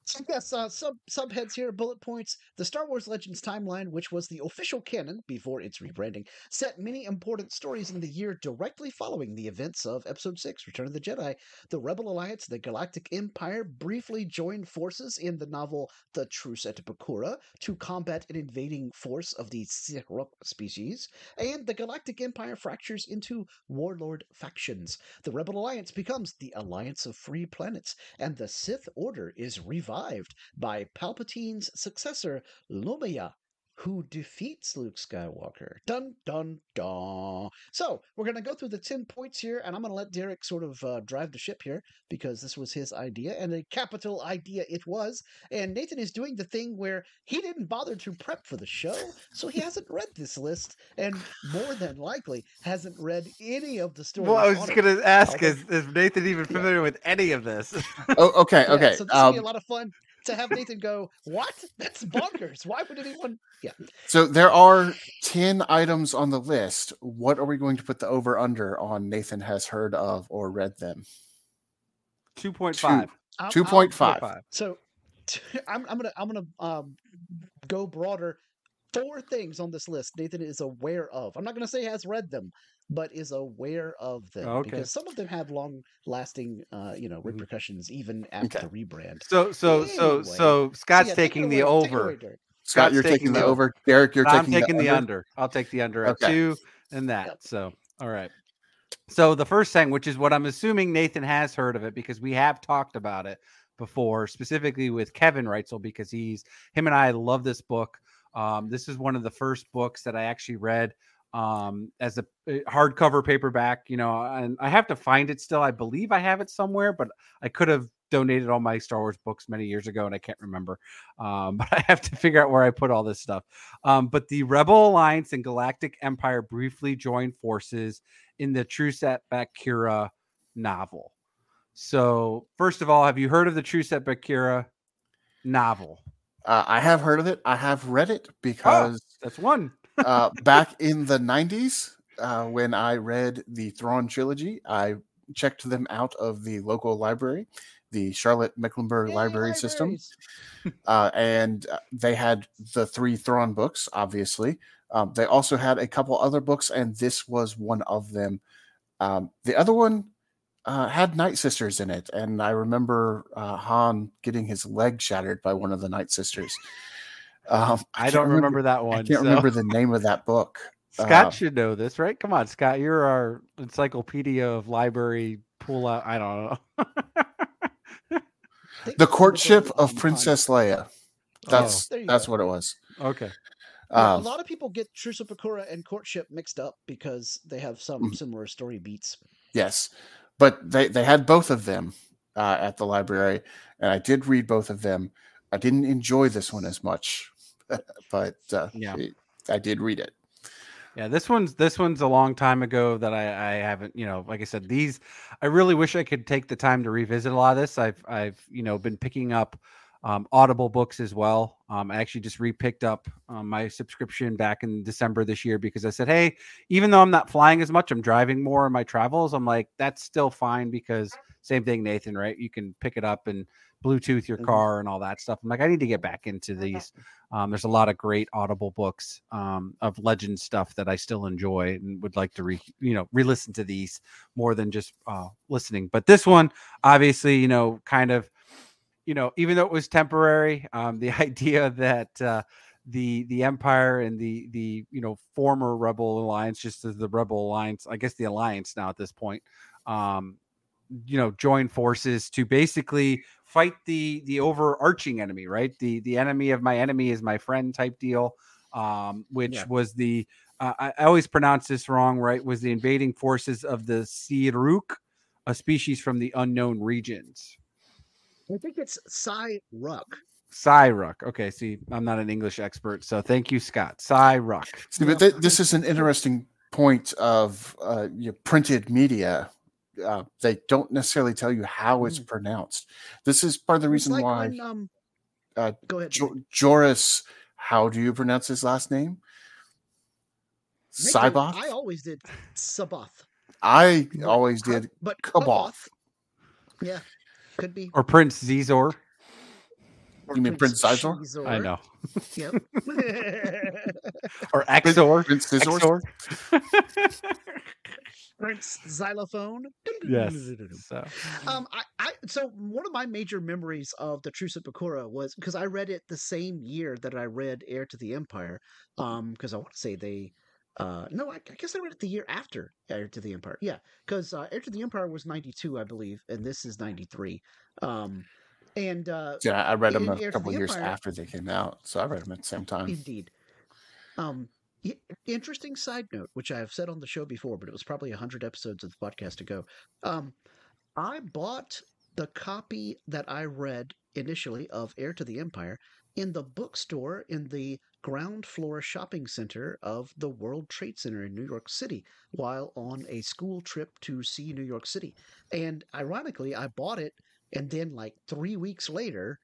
So yes, uh, sub subheads here, bullet points. The Star Wars Legends timeline, which was the official canon before its rebranding, set many important stories in the year directly following the events of Episode Six: Return of the Jedi. The Rebel Alliance, and the Galactic Empire, briefly joined forces in the novel *The Truce at Bakura* to combat an invading force of the Ssi-ruuk species, and the Galactic Empire fractures into warlord factions. The Rebel Alliance becomes the Alliance of Free Planets, and the Sith Order is revived survived by Palpatine's successor, Lumiya, who defeats Luke Skywalker. Dun dun dun. So we're gonna go through the ten points here, and I'm gonna let Derrick sort of uh, drive the ship here because this was his idea, and a capital idea it was. And Nathan is doing the thing where he didn't bother to prep for the show, so he hasn't read this list, and more than likely hasn't read any of the stories. Well, I was just gonna ask: is, is, Nathan even familiar yeah. with any of this? oh, okay, okay. Yeah, so this um, will be a lot of fun to have Nathan go, "What? That's bonkers! Why would anyone?" (laughs) Yeah. So there are ten items on the list. What are we going to put the over under on? Nathan has heard of or read them. Two point five. Two point five. So (laughs) I'm, I'm gonna I'm gonna um, go broader. Four things on this list Nathan is aware of. I'm not gonna say has read them, but is aware of them Okay. because some of them have long lasting, uh, you know, Mhm. repercussions even after Okay. the rebrand. So so so Anyway. so So, Scott's yeah, taking the away- take it over. away, Scott, Scott's you're taking taking the the over. over. Derrick, you're I'm taking, taking the under. under. I'll take the under at Okay. two and that. Yep. So all right. So the first thing, which is what I'm assuming Nathan has heard of it because we have talked about it before, specifically with Kevin Reitzel, because he's him and I love this book. Um, this is one of the first books that I actually read um, as a uh, hardcover paperback. You know, and I have to find it still. I believe I have it somewhere, but I could have donated all my Star Wars books many years ago, and I can't remember. Um, (laughs) but I have to figure out where I put all this stuff. Um, but the Rebel Alliance and Galactic Empire briefly joined forces in the Truce at Bakura novel. So, first of all, have you heard of the Truce at Bakura novel? Uh, I have heard of it. I have read it because That's one. uh, back (laughs) in the 90s, uh, when I read the Thrawn trilogy, I checked them out of the local library, the Charlotte Mecklenburg Yay, Library System. libraries! (laughs) uh, and uh, they had the three Thrawn books. Obviously, um, they also had a couple other books, and this was one of them. Um, the other one uh, had Night Sisters in it, and I remember uh, Han getting his leg shattered by one of the Night Sisters. Um, I, can't don't remember, that one. I can't so- remember the (laughs) name of that book. Scott uh, should know this, right? Come on, Scott. You're our encyclopedia of library pull out. I don't know. The courtship of Princess Leia. That's There you that's go. what it was. okay. Um, a lot of people get Truce of Bakura and Courtship mixed up because they have some Mhm. similar story beats. Yes, but they they had both of them uh, at the library, and I did read both of them. I didn't enjoy this one as much, (laughs) but uh, Yeah. it- I did read it. Yeah, this one's this one's a long time ago that I, I haven't, you know, like I said, these I really wish I could take the time to revisit a lot of this. I've I've you know been picking up um, Audible books as well. Um, I actually just repicked up um, my subscription back in December this year because I said, hey, even though I'm not flying as much, I'm driving more in my travels. I'm like, that's still fine because same thing, Nathan, right? You can pick it up and Bluetooth your Mhm. car and all that stuff. I'm like, I need to get back into these. Um, there's a lot of great Audible books um, of legend stuff that I still enjoy and would like to re, you know, re-listen to these more than just uh, listening. But this one, obviously, you know, kind of, you know, even though it was temporary, um, the (laughs) idea that uh, the the Empire and the the you know former Rebel Alliance, just as the Rebel Alliance, I guess the Alliance now at this point, um, you know, join forces to basically fight the the overarching enemy, right? The the enemy of my enemy is my friend type deal, um, which Yeah. was the uh, I, I always pronounce this wrong, right? Was the invading forces of the Siruk, a species from the unknown regions. I think it's Cy Ruck. Cyruk. Okay, see, I'm not an English expert, so thank you, Scott. Cyruk. See, but th- this is an interesting point of uh, your printed media. Uh, they don't necessarily tell you how it's Mm. pronounced. This is part of the reason like why when, um, uh, go ahead. jo- Joris. How do you pronounce his last name? Nathan, Cyboth. I always did Saboth. I always did but Kaboth. Yeah, could be. Or Prince Zizor. Or You mean Prince Zizor? Shizor. I know. Yep. (laughs) (laughs) Or Exor. Prince Zizor. Exor. (laughs) Prince Xylophone. yes. So Um, I, I, so one of my major memories of the Truce of Bakura was because I read it the same year that I read Heir to the Empire. Um, because I want to say they, uh, no, I, I guess I read it the year after Heir to the Empire. Yeah, because uh, Heir to the Empire was ninety two, I believe, and this is ninety three. Um, and uh, Yeah, I read them a couple the years Empire- after they came out, so I read them at the same time. Indeed. Um, interesting side note, which I have said on the show before, but it was probably hundred episodes of the podcast ago. Um, I bought the copy that I read initially of Heir to the Empire in the bookstore in the ground floor shopping center of the World Trade Center in New York City while on a school trip to see New York City. And ironically, I bought it, and then like three weeks later,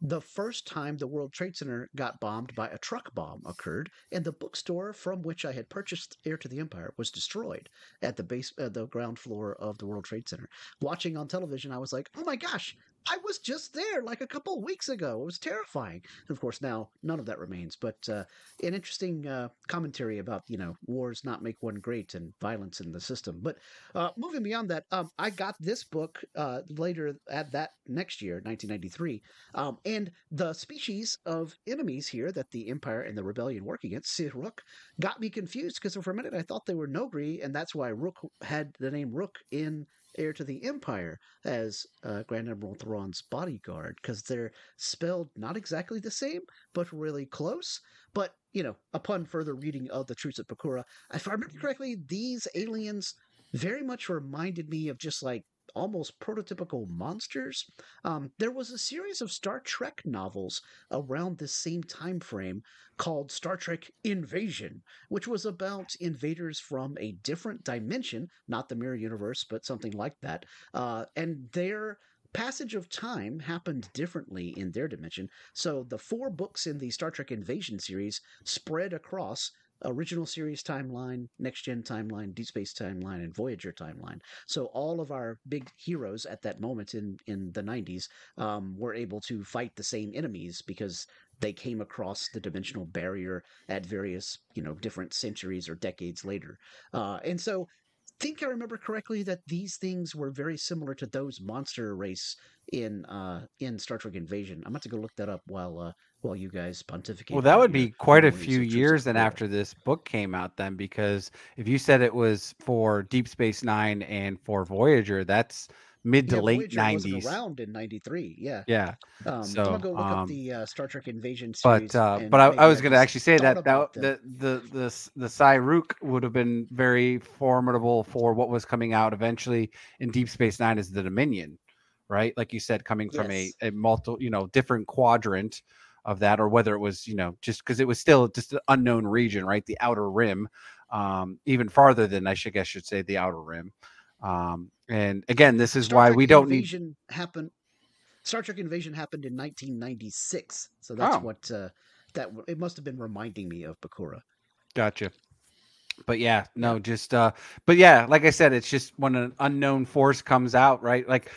the first time the World Trade Center got bombed by a truck bomb occurred, and the bookstore from which I had purchased Heir to the Empire was destroyed at the base, uh, the ground floor of the World Trade Center. Watching on television, I was like, "Oh my gosh, I was just there like a couple of weeks ago. It was terrifying. And of course, now none of that remains. But uh, an interesting uh, commentary about you know wars not make one great and violence in the system. But uh, moving beyond that, um, I got this book uh, later at that next year, 1993, um, and the species of enemies here that the Empire and the Rebellion work against, Rook, got me confused because for a minute I thought they were Noghri, and that's why Rukh had the name Rukh in heir to the Empire as uh, Grand Admiral Thrawn's bodyguard because they're spelled not exactly the same, but really close. But, you know, upon further reading of the Truce at Bakura, if I remember correctly, these aliens very much reminded me of just like almost prototypical monsters. Um, there was a series of Star Trek novels around this same time frame called Star Trek Invasion, which was about invaders from a different dimension, not the mirror universe, but something like that. Uh, and their passage of time happened differently in their dimension. So the four books in the Star Trek Invasion series spread across original series timeline, next gen timeline, Deep Space timeline, and Voyager timeline. So all of our big heroes at that moment in in the 90s um, were able to fight the same enemies because they came across the dimensional barrier at various you know different centuries or decades later. Uh, and so think I remember correctly that these things were very similar to those monster race in uh in Star Trek Invasion. I'm about to go look that up while uh while you guys pontificate. Well, that would be quite a few years then after this book came out, then, because if you said it was for Deep Space Nine and for Voyager, that's mid to Yeah, late Voyager wasn't around in '93. Yeah. Yeah, Um, I'm gonna go look up um, the uh, Star Trek Invasion series. but uh, but I, I was going to actually say that that the the the s- the Cyrook would have been very formidable for what was coming out eventually in Deep Space Nine as the Dominion, right? Like you said, coming from Yes. a a multiple, you know, different quadrant of that, or whether it was, you know, just because it was still just an unknown region, right? The outer rim, um, even farther than I should guess should say the outer rim. Um, and again, this is Star why Trek we don't need. Invasion happened. Star Trek Invasion happened in 1996, so that's Oh. what uh, that it must have been reminding me of Bakura. Gotcha. But yeah, no, just uh but yeah, like I said, it's just when an unknown force comes out, right? Like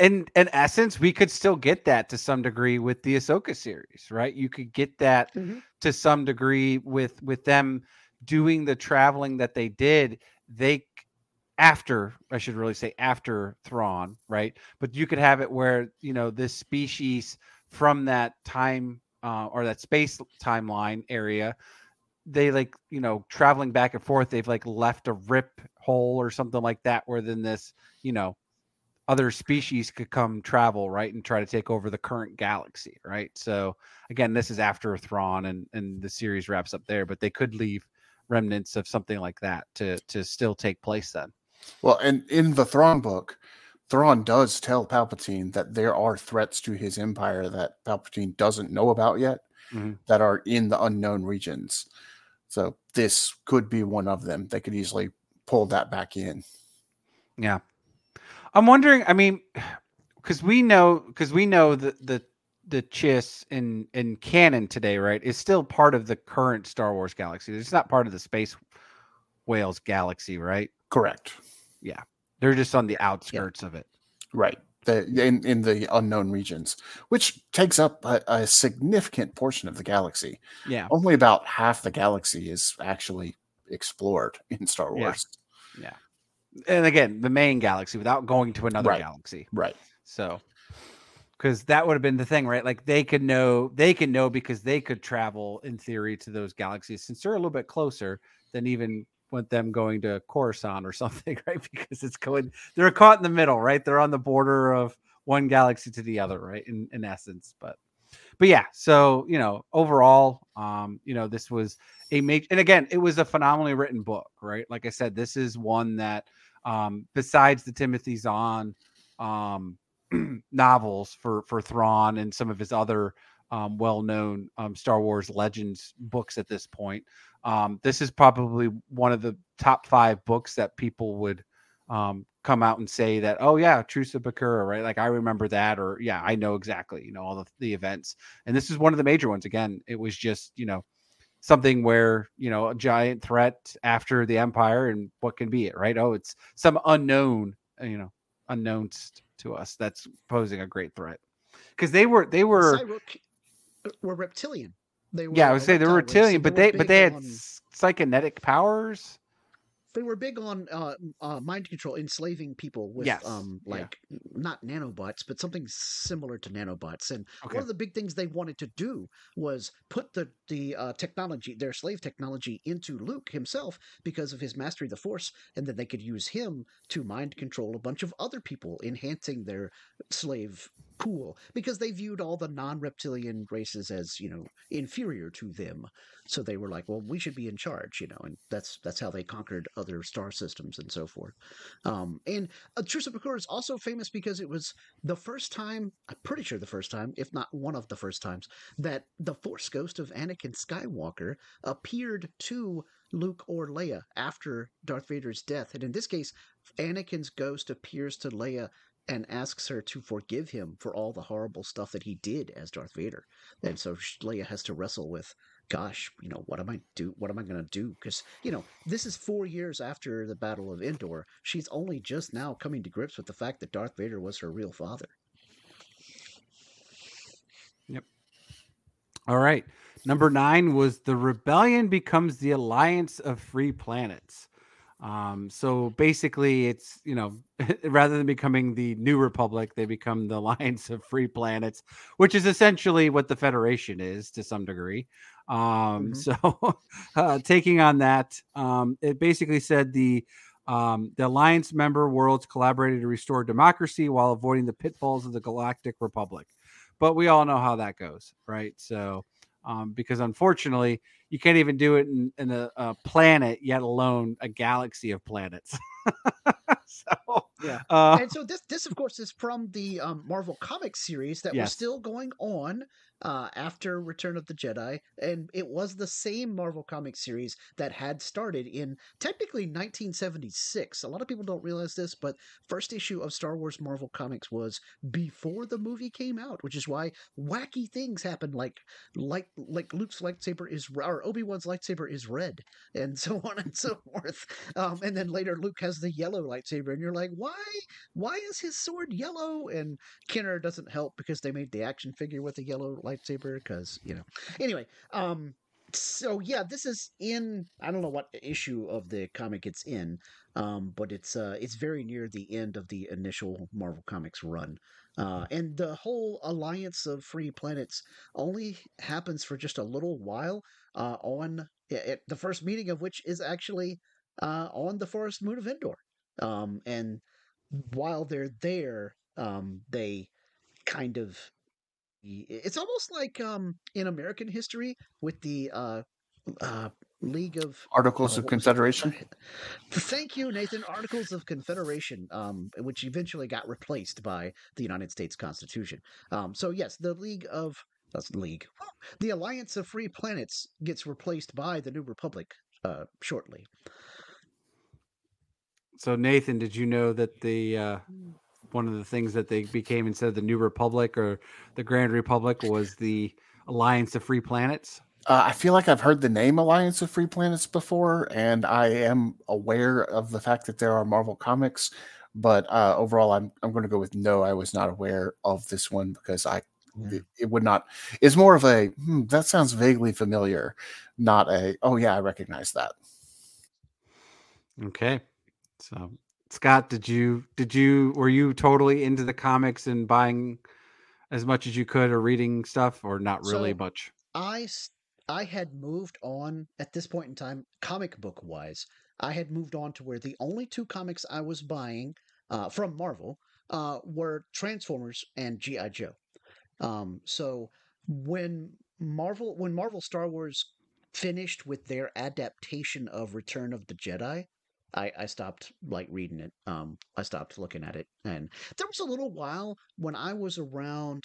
in in essence, we could still get that to some degree with the Ahsoka series, right? You could get that Mhm. to some degree with with them doing the traveling that they did. They after I should really say after Thrawn, right? But you could have it where you know this species from that time uh, or that space timeline area they like you know traveling back and forth they've like left a rip hole or something like that where then this you know other species could come travel right and try to take over the current galaxy right so again this is after Thrawn and and the series wraps up there but they could leave remnants of something like that to to still take place then Well, and in the Thrawn book, Thrawn does tell Palpatine that there are threats to his empire that Palpatine doesn't know about yet Mhm. that are in the unknown regions. So this could be one of them. They could easily pull that back in. Yeah. I'm wondering, I mean, because we know because we know that the the Chiss in in canon today, right, is still part of the current Star Wars galaxy. It's not part of the Space Whales galaxy, right? Correct. Yeah, they're just on the outskirts of it. Right. The, in, in the unknown regions, which takes up a, a significant portion of the galaxy. Yeah. Only about half the galaxy is actually explored in Star Wars. Yeah. Wars. And again, the main galaxy without going to another Right. galaxy. Right. So because that would have been the thing, right? Like they could know they can know because they could travel in theory to those galaxies since they're a little bit closer than even with them going to Coruscant or (laughs) something, right? Because it's going they're caught in the middle, right? They're on the border of one galaxy to the other, right? In in essence. But but yeah, so you know, overall, um, you know, this was a major and again, it was a phenomenally written book, right? Like I said, this is one that um besides the Timothy Zahn um (clears throat) novels for for Thrawn and some of his other um, well-known um, Star Wars Legends books at this point. Um, this is probably one of the top five books that people would um, come out and say that, oh yeah, Truce of Bakura, right? Like I remember that, or yeah, I know exactly, you know, all the, the events. And this is one of the major ones. Again, it was just you know something where you know a giant threat after the Empire, and what can be it, right? Oh, it's some unknown, you know, unknown to us that's posing a great threat because they were they were uh, were reptilian. They were yeah i would say they were reptilian, but were they but they had on- psychonetic powers. They were big on uh, uh, mind control, enslaving people with Yes, um like n- not nanobots, but something similar to nanobots. And Okay. one of the big things they wanted to do was put the the uh, technology, their slave technology, into Luke himself because of his mastery of the Force, and then they could use him to mind control a bunch of other people, enhancing their slave pool because they viewed all the non-reptilian races as you know inferior to them. So they were like well we should be in charge you know and that's that's how they conquered other star systems and so forth. Um and uh, Bakura is also famous because it was the first time i'm pretty sure the first time if not one of the first times that the force ghost of anakin skywalker appeared to luke or leia after darth vader's death. And in this case anakin's ghost appears to leia and asks her to forgive him for all the horrible stuff that he did as Darth Vader. And so Leia has to wrestle with, gosh, you know, what am I do? What am I going to do? Because you know, this is four years after the Battle of Endor. She's only just now coming to grips with the fact that Darth Vader was her real father. Yep. All right. Number nine was the rebellion becomes the alliance of free planets. Um, so basically, it's you know, (laughs) rather than becoming the new republic, they become the alliance of free planets, which is essentially what the Federation is to some degree. Um, Mhm. So, (laughs) uh, taking on that, um, it basically said the um, the alliance member worlds collaborated to restore democracy while avoiding the pitfalls of the Galactic Republic. But we all know how that goes, right? So, um, because unfortunately, you can't even do it in, in a, a planet, yet alone a galaxy of planets. (laughs) so, Yeah. uh, and so this this of course is from the um, Marvel Comics series that was still going on uh, after Return of the Jedi, and it was the same Marvel comic series that had started in technically 1976. A lot of people don't realize this, but first issue of Star Wars Marvel Comics was before the movie came out, which is why wacky things happen like like like Luke's lightsaber is or Obi Wan's lightsaber is red, and so (laughs) on and so forth. Um, and then later Luke has the yellow lightsaber, and you're like, why? Why is his sword yellow? And Kenner doesn't help because they made the action figure with a yellow lightsaber. Because you know, anyway. Um, so yeah, this is in I don't know what issue of the comic it's in, um, but it's uh, it's very near the end of the initial Marvel Comics run. Uh, and the whole alliance of free planets only happens for just a little while uh, on it, the first meeting of which is actually uh, on the forest moon of Endor. Um, and while they're there, um, they kind of it's almost like um, in American history with the uh, uh, League of Articles oh, of what was it? Confederation. (laughs) Thank you, Nathan. Articles of Confederation, um, which eventually got replaced by the United States Constitution. Um, so yes, the League of that's League, the Alliance of Free Planets gets replaced by the New Republic uh, shortly. so Nathan, did you know that the uh, one of the things that they became instead of the New Republic or the Grand Republic was the Alliance of Free Planets? Uh, I feel like I've heard the name Alliance of Free Planets before, and I am aware of the fact that there are Marvel comics. But uh, overall, I'm I'm going to go with no. I was not aware of this one because I it, it would not. It's more of a hmm, that sounds vaguely familiar, not a oh yeah I recognize that. Okay. So Scott, did you did you were you totally into the comics and buying as much as you could or reading stuff or not really So- much? I had moved on at this point in time, comic book wise. I had moved on to where the only two comics I was buying uh, from Marvel uh, were Transformers and GI Joe. Um, so when Marvel when Marvel Star Wars finished with their adaptation of Return of the Jedi, I, I stopped like reading it. Um, I stopped looking at it, and there was a little while when I was around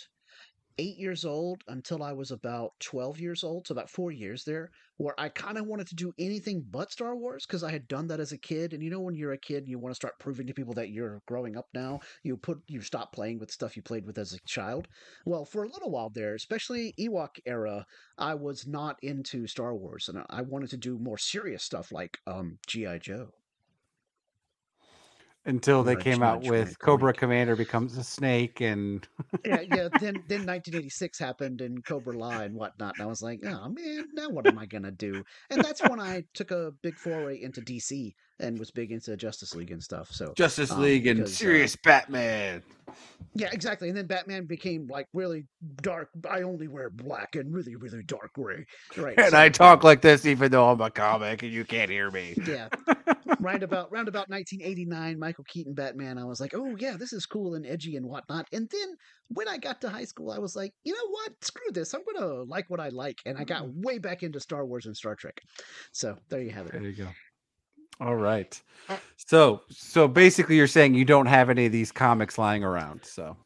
eight years old until I was about 12 years old, so about four years there, where I kind of wanted to do anything but Star Wars because I had done that as a kid. And you know, when you're a kid and you want to start proving to people that you're growing up now, you put you stop playing with stuff you played with as a child. Well, for a little while there, especially Ewok era, I was not into Star Wars, and I wanted to do more serious stuff like um, GI Joe. Until they came out with Cobra. Commander becomes a snake, and yeah, (laughs) yeah. Then then 1986 happened and Cobra La and whatnot, and I was like, oh man, now what am I gonna do? And that's when I took a big foray into DC and was big into Justice League and stuff. So Justice Um, League and because, uh, Serious Batman. yeah, exactly. And then Batman became like really dark. I only wear black and really really dark gray. Right. And so, I talk like this even though I'm a comic and you can't hear me. yeah. round about round about 1989, Michael Keaton Batman. I was like, oh yeah, this is cool and edgy and whatnot. And then when I got to high school, I was like, you know what? Screw this. I'm gonna like what I like, and I got way back into Star Wars and Star Trek. So there you have it. There you go. All right. So so basically you're saying you don't have any of these comics lying around. So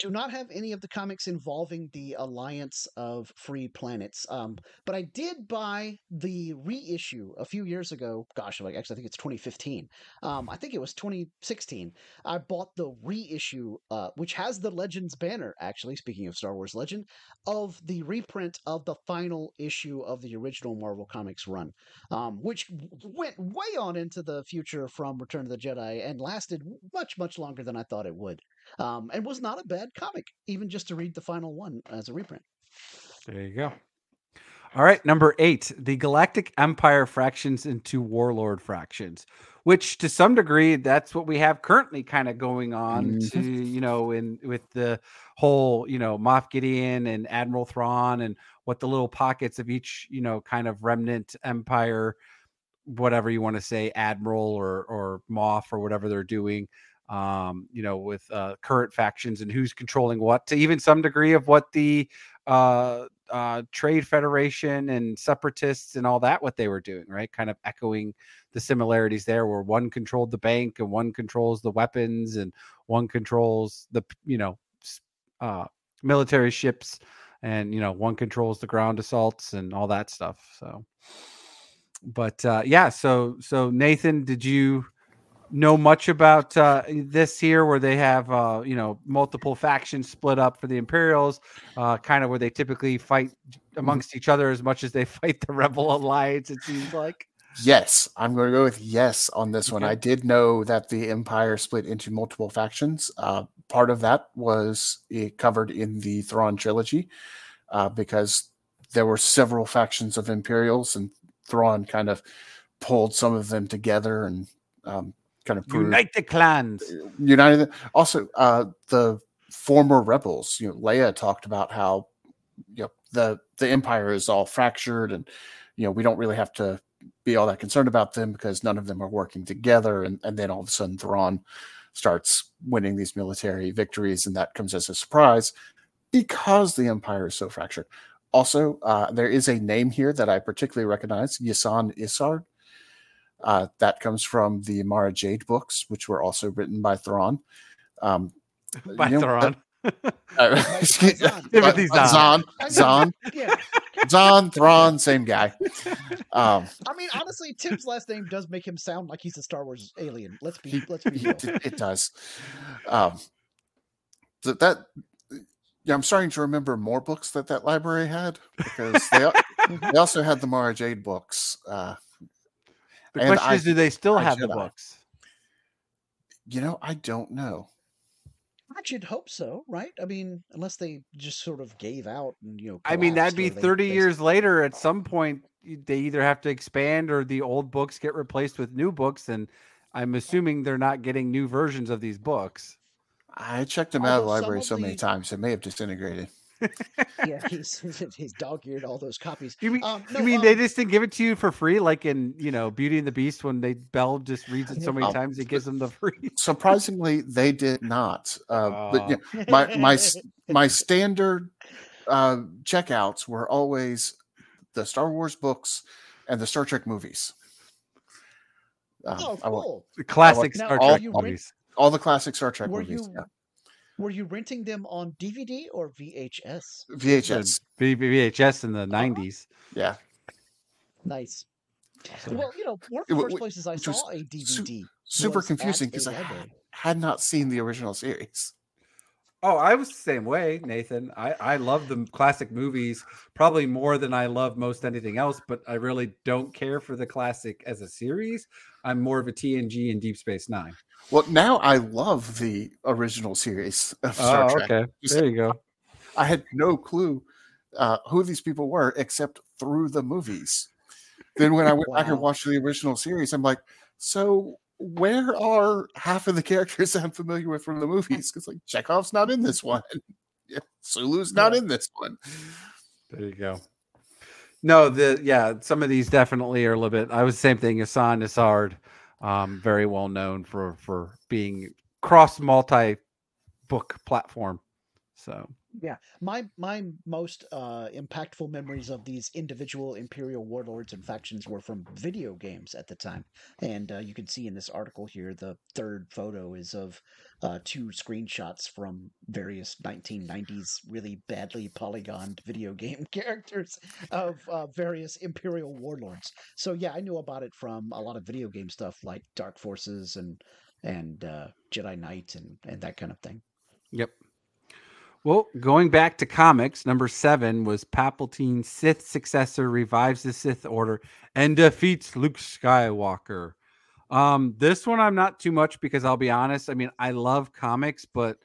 Do not have any of the comics involving the Alliance of Free Planets. Um, but I did buy the reissue a few years ago. Gosh, like actually, I think it's 2015. Um, I think it was 2016. I bought the reissue, uh, which has the Legends banner. Actually, speaking of Star Wars Legend, of the reprint of the final issue of the original Marvel Comics run, um, which went way on into the future from Return of the Jedi and lasted much, much longer than I thought it would um, and was not a bad comic, even just to read the final one as a reprint. there you go. All right, number eight, the Galactic Empire fractions into Warlord fractions, which to some degree that's what we have currently kind of going on Mhm. to, you know, in with the whole, you know, Moff Gideon and Admiral Thrawn and what the little pockets of each, you know, kind of remnant empire, whatever you want to say, Admiral or or Moff or whatever they're doing. Um, you know, with uh current factions and who's controlling what to even some degree of what the uh uh, Trade Federation and separatists and all that what they were doing, right? Kind of echoing the similarities there, where one controlled the bank and one controls the weapons and one controls the you know uh, military ships, and you know one controls the ground assaults and all that stuff. So, but uh, yeah, so so Nathan, did you? Know much about uh, this here where they have uh, you know multiple factions split up for the imperials uh, kind of where they typically fight amongst each other as much as they (laughs) fight the rebel alliance it seems like Yes, I'm going to go with yes on this one. Okay. I did know that the Empire split into multiple factions. Uh, part of that was it covered in the Thrawn trilogy uh, because there were several factions of Imperials, and Thrawn kind of pulled some of them together and um, kind of proved unite the clans United. Also, uh, the former rebels. You know, Leia talked about how you know the the empire is all fractured, and you know we don't really have to be all that concerned about them because none of them are working together. And and then all of a sudden, Thrawn starts winning these military victories, and that comes as a surprise because the empire is so fractured. Also, uh, there is a name here that I particularly recognize, Ysanne Isard. Uh, that comes from the Mara Jade books, which were also written by Thrawn. Um, (laughs) by you know, Thrawn. (laughs) uh, Zahn. (laughs) Timothy Zahn. Zahn, Zahn, Yeah, Zahn, Thrawn, same guy. Um, I mean, honestly, Tim's last name does make him sound like he's a Star Wars alien. Let's be let's be real. it, it does. Um, th- that yeah, I'm starting to remember more books that that library had because they, they also had the Mara Jade books. Uh, the and question I- is do they still I have the Jedi. books you know, I don't know. I should hope so, right? I mean, unless they just sort of gave out and you know. i mean that'd be 30 basically- years later at some point they either have to expand or the old books get replaced with new books and i'm assuming they're not getting new versions of these books I checked them out of the library of so many times it may have disintegrated. Yeah, (laughs) he's (laughs) he's dog eared all those copies. You mean, Um, you mean um, they just didn't give it to you for free, like in you know Beauty and the Beast when they Belle just reads it so many Oh. times it gives them the free. Surprisingly, they did not. Uh, but Oh. you know, my my (laughs) my standard uh, checkouts were always the Star Wars books and the Star Trek movies. Um, Oh, I cool. The classic Now, Star are Trek you rent- movies. all the classic Star Trek Were movies. you yeah. Were you renting them on DVD or VHS? VHS. The V- VHS in the uh-huh. nineties. Yeah. Nice. Well, you know, one of It the first places I which was saw a su- DVD. Super was confusing because I had not seen the original series. Oh, I was the same way, Nathan. I, I love the classic movies probably more than I love most anything else, but I really don't care for the classic as a series. I'm more of a TNG and Deep Space Nine. Well, now I love the original series of Star Oh, Trek. okay. Just- There you go. I had no clue uh, who these people were except through the movies. Then when I went back and watched the original series, I'm like, so where are half of the characters (laughs) I'm familiar with from the movies? Because like Chekov's not in this one. (laughs) Yeah, Sulu's not Yeah. in this one. There you go. No, the yeah, some of these definitely are a little bit. I was the same thing. Ysanne Isard, um, very well known for for being cross multi book platform. So Yeah, my my most uh, impactful memories of these individual imperial warlords and factions were from video games at the time, and uh, you can see in this article here the third photo is of uh, two screenshots from various 1990s really badly polygoned video game (laughs) characters of uh, various imperial warlords. So yeah, I knew about it from a lot of video game stuff like Dark Forces and and uh, Jedi Knight and and that kind of thing. Yep. Well, going back to comics, number seven was Palpatine's Sith successor revives the Sith Order and defeats Luke Skywalker. Um, this one I'm not too much because I'll be honest. I mean, I love comics, but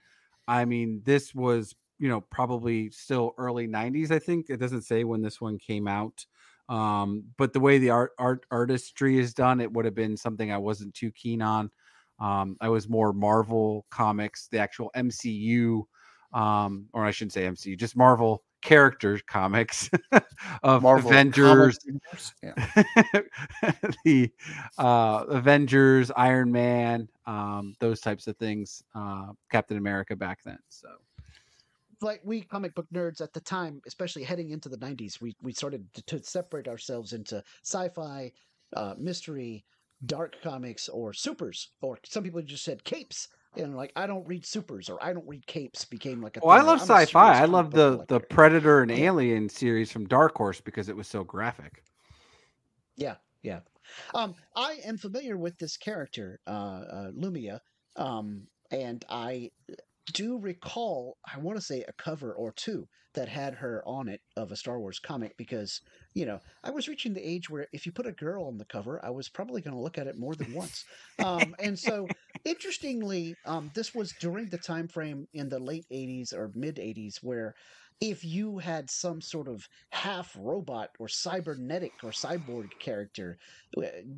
I mean, this was you know probably still early '90s. I think it doesn't say when this one came out. Um, but the way the art art artistry is done, it would have been something I wasn't too keen on. Um, I was more Marvel comics, the actual MCU um, or I shouldn't say MCU, just Marvel characters comics (laughs) of Marvel Avengers, comic. (laughs) Yeah. the uh, Avengers, Iron Man, um, those types of things, uh, Captain America back then. So like we comic book nerds at the time, especially heading into the 90s, we, we started to, to separate ourselves into sci-fi, uh, mystery, dark comics, or supers, or some people just said capes. And like, I don't read supers or I don't read capes became like a. well, I thing, or love I'm sci-fi. I love the the. Predator and Yeah. Alien series from Dark Horse because it was so graphic. Yeah, yeah. Um, I am familiar with this character, uh, uh, Lumiya, um, and I do recall, I want to say a cover or two that had her on it of a Star Wars comic because, you know, I was reaching the age where if you put a girl on the cover, I was probably going to look at it more than once. Um, and so, interestingly, um, this was during the time frame in the late 80s or mid 80s where if you had some sort of half robot or cybernetic or cyborg character,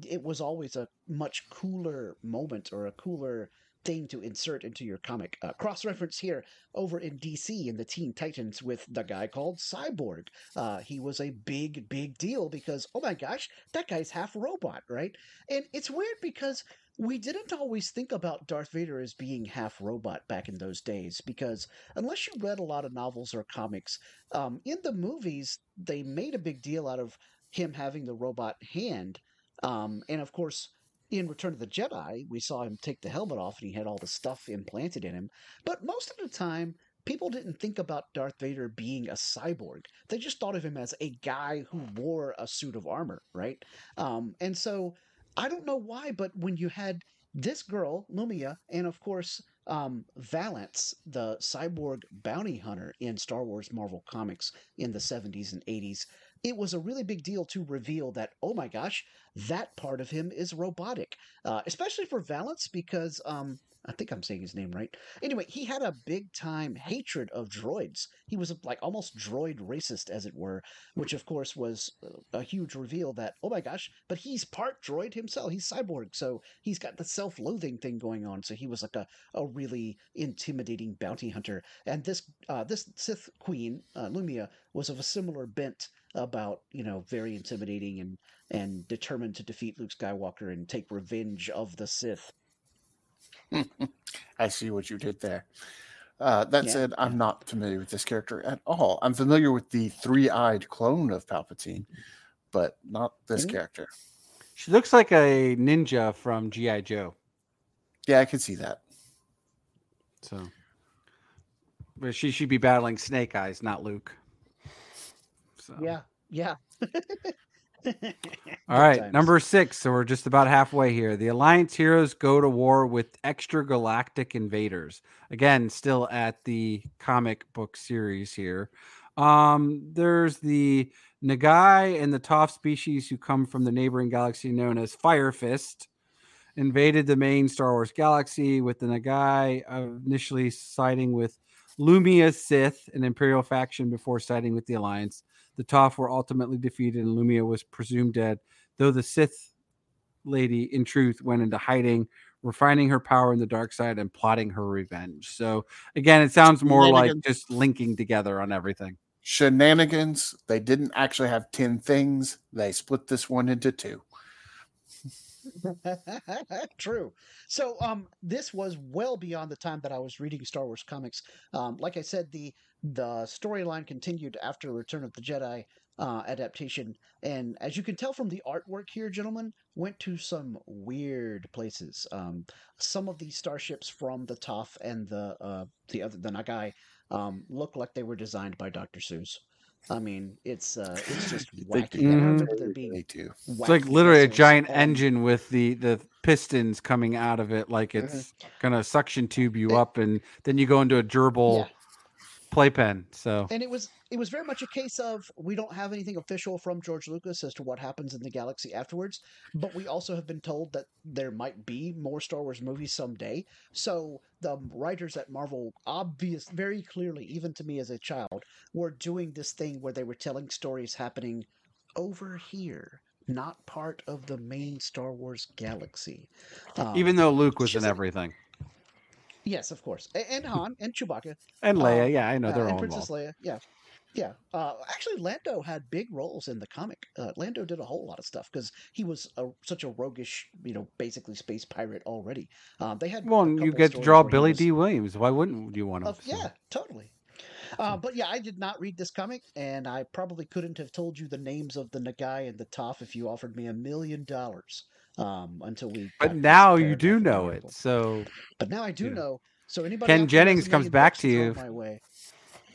it was always a much cooler moment or a cooler thing to insert into your comic. Uh, Cross reference here over in DC in the Teen Titans with the guy called Cyborg. Uh, he was a big, big deal because, oh my gosh, that guy's half robot, right? And it's weird because we didn't always think about Darth Vader as being half robot back in those days because unless you read a lot of novels or comics, um, in the movies they made a big deal out of him having the robot hand, um, and of course. In Return of the Jedi, we saw him take the helmet off and he had all the stuff implanted in him. But most of the time, people didn't think about Darth Vader being a cyborg. They just thought of him as a guy who wore a suit of armor, right? Um, and so I don't know why, but when you had this girl, Lumiya, and of course, um, Valance, the cyborg bounty hunter in Star Wars Marvel Comics in the 70s and 80s, it was a really big deal to reveal that, oh my gosh, that part of him is robotic. Uh, especially for Valance, because um, I think I'm saying his name right. Anyway, he had a big time hatred of droids. He was like almost droid racist, as it were, which of course was a huge reveal that, oh my gosh, but he's part droid himself. He's cyborg, so he's got the self loathing thing going on. So he was like a, a really intimidating bounty hunter. And this uh, this Sith queen, uh, Lumiya, was of a similar bent about, you know, very intimidating and, and determined to defeat Luke Skywalker and take revenge of the Sith. (laughs) I see what you did there. Uh, that Yeah, said, I'm yeah. not familiar with this character at all. I'm familiar with the three-eyed clone of Palpatine, but not this Mhm. character. She looks like a ninja from GI Joe. Yeah, I can see that. So, but she should be battling Snake Eyes, not Luke. So Yeah, yeah. (laughs) All right, times. number six. So we're just about halfway here. The Alliance heroes go to war with extragalactic invaders. Again, still at the comic book series here. Um, there's the Nagai and the Tof species who come from the neighboring galaxy known as Fire Fist. Invaded the main Star Wars galaxy with the Nagai uh, initially siding with Lumiya Sith, an Imperial faction, before siding with the Alliance. The Tof were ultimately defeated and Lumiya was presumed dead, though the Sith lady, in truth, went into hiding, refining her power in the dark side and plotting her revenge. So, again, it sounds more like just linking together on everything. Shenanigans. They didn't actually have 10 things. They split this one into two. (laughs) True. So, um, this was well beyond the time that I was reading Star Wars comics. Um, like I said, the the storyline continued after Return of the Jedi uh, adaptation, and as you can tell from the artwork here, gentlemen, went to some weird places. Um, some of these starships from the Tof and the uh, the other the Nagai um, look like they were designed by Dr. Seuss. I mean, it's uh, it's (laughs) just wacky. Remember there being They do. It's like literally a giant engine with the the pistons coming out of it, like it's gonna suction tube you up, and then you go into a gerbil Yeah. playpen. So and it was it was very much a case of we don't have anything official from George Lucas as to what happens in the galaxy afterwards, but we also have been told that there might be more Star Wars movies someday. So the writers at Marvel, obvious, very clearly, even to me as a child, were doing this thing where they were telling stories happening over here, not part of the main Star Wars galaxy. Um, even though Luke was in everything yes, of course, and Han and Chewbacca and Leia, um, yeah, I know uh, they're and all Princess involved. Leia, yeah, yeah. Uh, actually, Lando had big roles in the comic. Uh, Lando did a whole lot of stuff because he was a, such a roguish, you know, basically space pirate already. Um, they had Well, you get to draw Billy was- D. Williams. Why wouldn't you want to? of- yeah, totally. Uh, but yeah, I did not read this comic, and I probably couldn't have told you the names of the Nagai and the Tof if you offered me a million dollars. Um, until we. But now you do know it. So But now I do Yeah. know. So anybody Ken out there who has Jennings comes back to you. My way.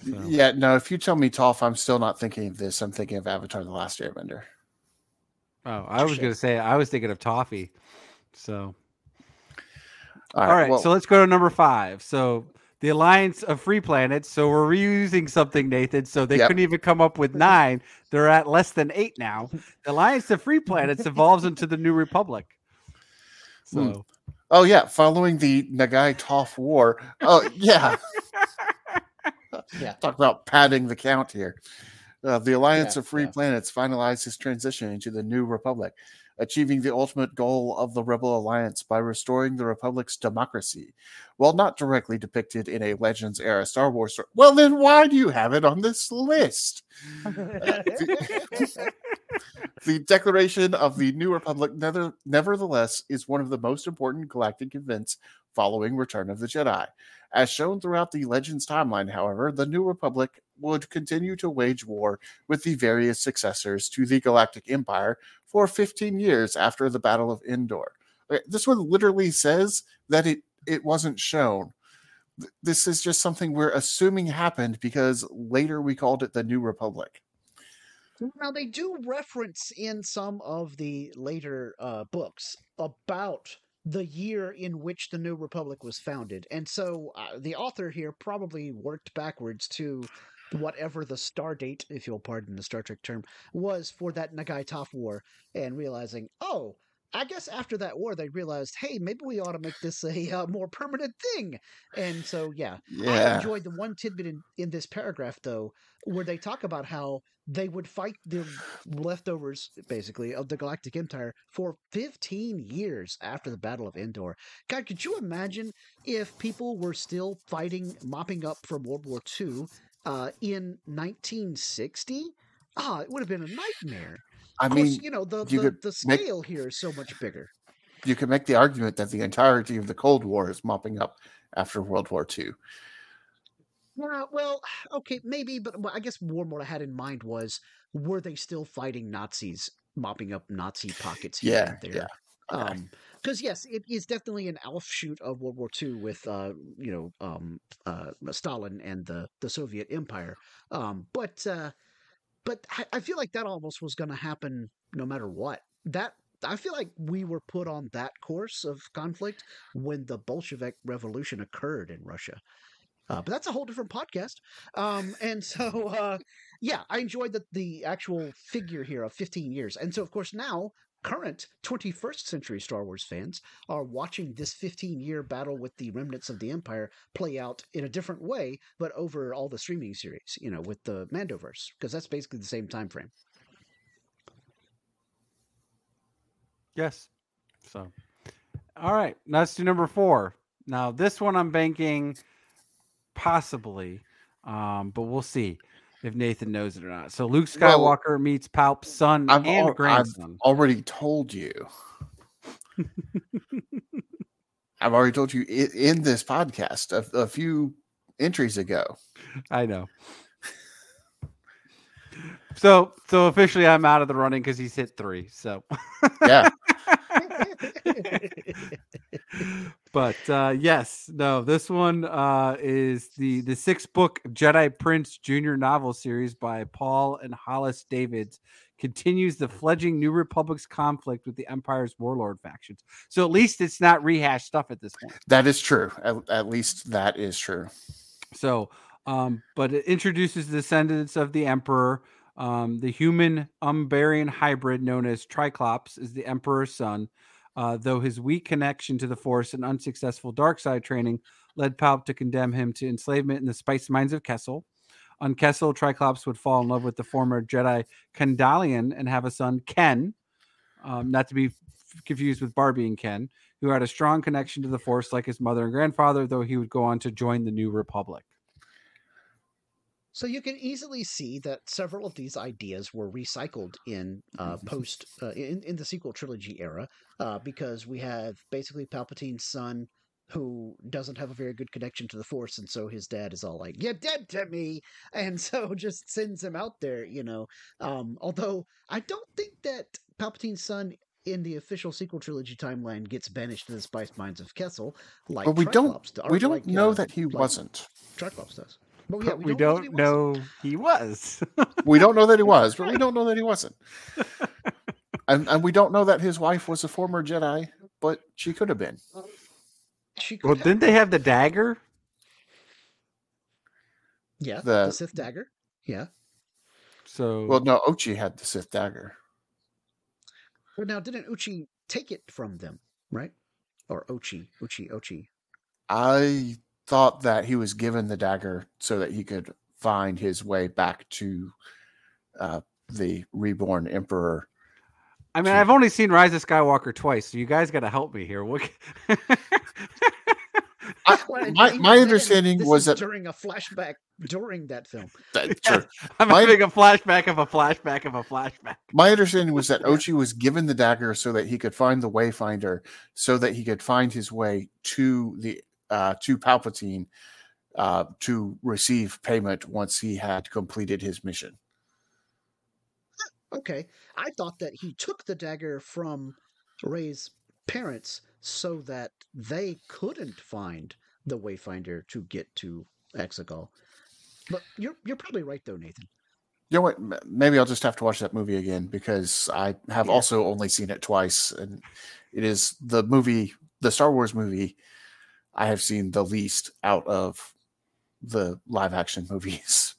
So- Yeah, no, if you tell me Toph, I'm still not thinking of this. I'm thinking of Avatar The Last Airbender. oh, I was Touche. gonna say I was thinking of Toffee. So All all right. right, well, so let's go to number five. So the Alliance of Free Planets. So we're reusing something, Nathan. So they Yep. couldn't even come up with nine. They're at less than eight now. The Alliance of Free Planets evolves into the New Republic. Hmm. So oh, yeah. Following the Nagai Tof War. Oh, yeah. (laughs) Yeah. Talk about padding the count here. Uh, the Alliance Yeah, of Free yeah. Planets finalized its transition into the New Republic, achieving the ultimate goal of the Rebel Alliance by restoring the Republic's democracy. While not directly depicted in a Legends era Star Wars story, well, then why do you have it on this list? (laughs) (laughs) The declaration of the New Republic, nether- nevertheless, is one of the most important galactic events following Return of the Jedi. As shown throughout the Legends timeline, however, the New Republic would continue to wage war with the various successors to the Galactic Empire for 15 years after the Battle of Endor. This one literally says that it, it wasn't shown. This is just something we're assuming happened because later we called it the New Republic. Now they do reference in some of the later uh, books about the year in which the New Republic was founded, and so uh, the author here probably worked backwards to whatever the star date, if you'll pardon the Star Trek term, was for that Nagai Tof War, and realizing, oh. I guess after that war, they realized, hey, maybe we ought to make this a uh, more permanent thing. And so, yeah, I enjoyed the one tidbit in, in this paragraph, though, where they talk about how they would fight the leftovers, basically, of the Galactic Empire for 15 years after the Battle of Endor. God, could you imagine if people were still fighting, mopping up from World War II uh, in 1960? Ah, it would have been a nightmare. I course, mean, you know, the, you the, could the make- scale here is so much bigger. you can make the argument that the entirety of the Cold War is mopping up after World War II. Yeah, well, (sighs) okay, maybe, but I guess more what I had in mind was were they still fighting Nazis, mopping up Nazi pockets here Yeah, and there? yeah. Okay. Um, because yes, it is definitely an offshoot of World War II with, uh, you know, um, uh, Stalin and the the Soviet Empire. Um, but uh, but I, I feel like that almost was going to happen no matter what. That I feel like we were put on that course of conflict when the Bolshevik Revolution occurred in Russia. Uh, but that's a whole different podcast. Um, and (laughs) so, uh, yeah, I enjoyed the, the actual figure here of 15 years. And so, of course, now current 21st century Star Wars fans are watching this 15 year battle with the remnants of the Empire play out in a different way, but over all the streaming series, you know, with the Mandoverse, because that's basically the same time frame. Yes. So, all right, let's do number four. Now, this one I'm banking possibly, um, but we'll see if Nathan knows it or not. So, Luke Well, Skywalker meets Palp's son I've and al- I've- Already told you. (laughs) I've already told you i- in this podcast a, a few entries ago. I know. So, so officially, I'm out of the running because he's hit three. So, Yeah. (laughs) (laughs) but uh, yes, no, this one uh, is the the sixth book Jedi Prince Junior novel series by Paul and Hollis Davids continues the fledgling New Republic's conflict with the Empire's warlord factions. So at least it's not rehashed stuff at this point. That is true. At, at least that is true. So, um, but it introduces the descendants of the Emperor. Um, the human Umbarian hybrid known as Triclops is the Emperor's son. Uh, though his weak connection to the Force and unsuccessful dark side training led Palp to condemn him to enslavement in the spice mines of Kessel. On Kessel, Triclops would fall in love with the former Jedi Kendalina and have a son, Ken, um, not to be confused with Barbie and Ken, who had a strong connection to the Force like his mother and grandfather, though he would go on to join the New Republic. So you can easily see that several of these ideas were recycled in uh, post uh, in in the sequel trilogy era, uh, because we have basically Palpatine's son who doesn't have a very good connection to the Force, and so his dad is all like, "You're dead to me," (laughs) and so just sends him out there, you know. Um, although I don't think that Palpatine's son in the official sequel trilogy timeline gets banished to the spice mines of Kessel, like But we don't- Triclops do- or We don't like, know uh, that he like wasn't. Triclops does. But, yeah, we, we don't, don't know. that he wasn't. know he was. We don't know that he was, but we (laughs) don't know that he wasn't. (laughs) And, and we don't know that his wife was a former Jedi, but she could have been. She could well, have. didn't they have the dagger? Yeah, The- the, Sith dagger. Yeah. So Well, no, Ochi had the Sith dagger. Well, now didn't Uchi take it from them, right? Or Ochi, Uchi, Ochi. I thought that he was given the dagger so that he could find his way back to uh, the reborn emperor. I mean, Gee. I've only seen Rise of Skywalker twice, so you guys got to help me here. What? (laughs) I- my my understanding this was that during a flashback during that film. that's true. (laughs) I'm My- having a flashback of a flashback of a flashback. My understanding was that Ochi was given the dagger so that he could find the Wayfinder, so that he could find his way to the uh, to Palpatine uh, to receive payment once he had completed his mission. Okay, I thought that he took the dagger from Rey's parents so that they couldn't find the Wayfinder to get to Exegol. But you're you're probably right though, Nathan. You know what? Maybe I'll just have to watch that movie again because I have Yeah. also only seen it twice, and it is the movie, the Star Wars movie, I have seen the least out of the live action movies.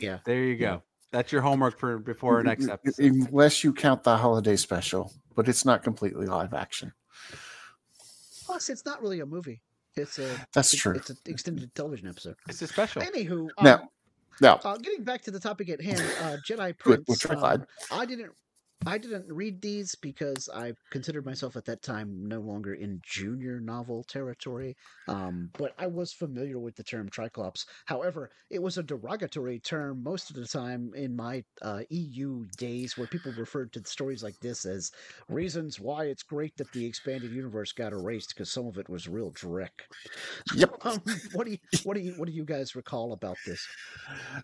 Yeah. There you go. That's your homework for before our next episode. unless you count the holiday special, but it's not completely live action. Plus, it's not really a movie. It's a That's it's, true. It's an extended television episode. It's a special. Anywho, Now, um, now, uh, getting back to the topic at hand, uh, Jedi (laughs) Good, Prince. we'll try glad. um, I didn't. I didn't read these because I considered myself at that time no longer in junior novel territory. Um, but I was familiar with the term Triclops. However, it was a derogatory term most of the time in my uh, EU days, where people referred to stories like this as reasons why it's great that the expanded universe got erased because some of it was real dreck. Yep. (laughs) Um, what do you what do you what do you guys recall about this?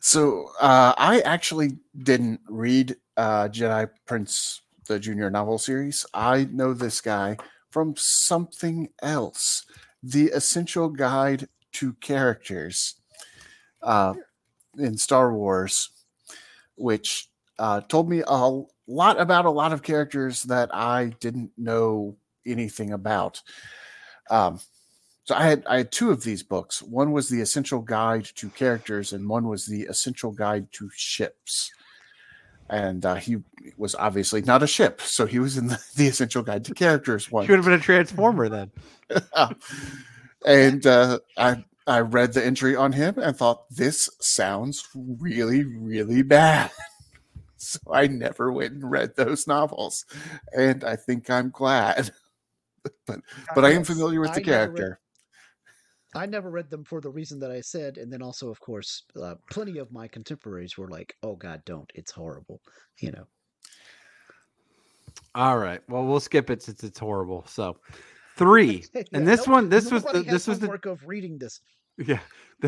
So uh, I actually didn't read uh, Jedi Prince, the junior novel series. I know this guy from something else. The Essential Guide to Characters uh, in Star Wars which uh, told me a lot about a lot of characters that I didn't know anything about. Um, so I had I had two of these books. One was the Essential Guide to Characters, and one was the Essential Guide to Ships. And uh, he was obviously not a ship, so he was in the, (laughs) the Essential Guide to Characters one. Should have been a transformer then. (laughs) and uh, I I read the entry on him and thought this sounds really really bad. (laughs) so I never went and read those novels, and I think I'm glad. but but I am familiar with I the character. I never read them for the reason that I said, and then also, of course, uh, plenty of my contemporaries were like, "Oh God, don't! It's horrible," you know. All right. Well, we'll skip it since it's horrible. So, three, (laughs) Yeah, and this no- one, this was the, this was the homework of reading this. yeah, (laughs)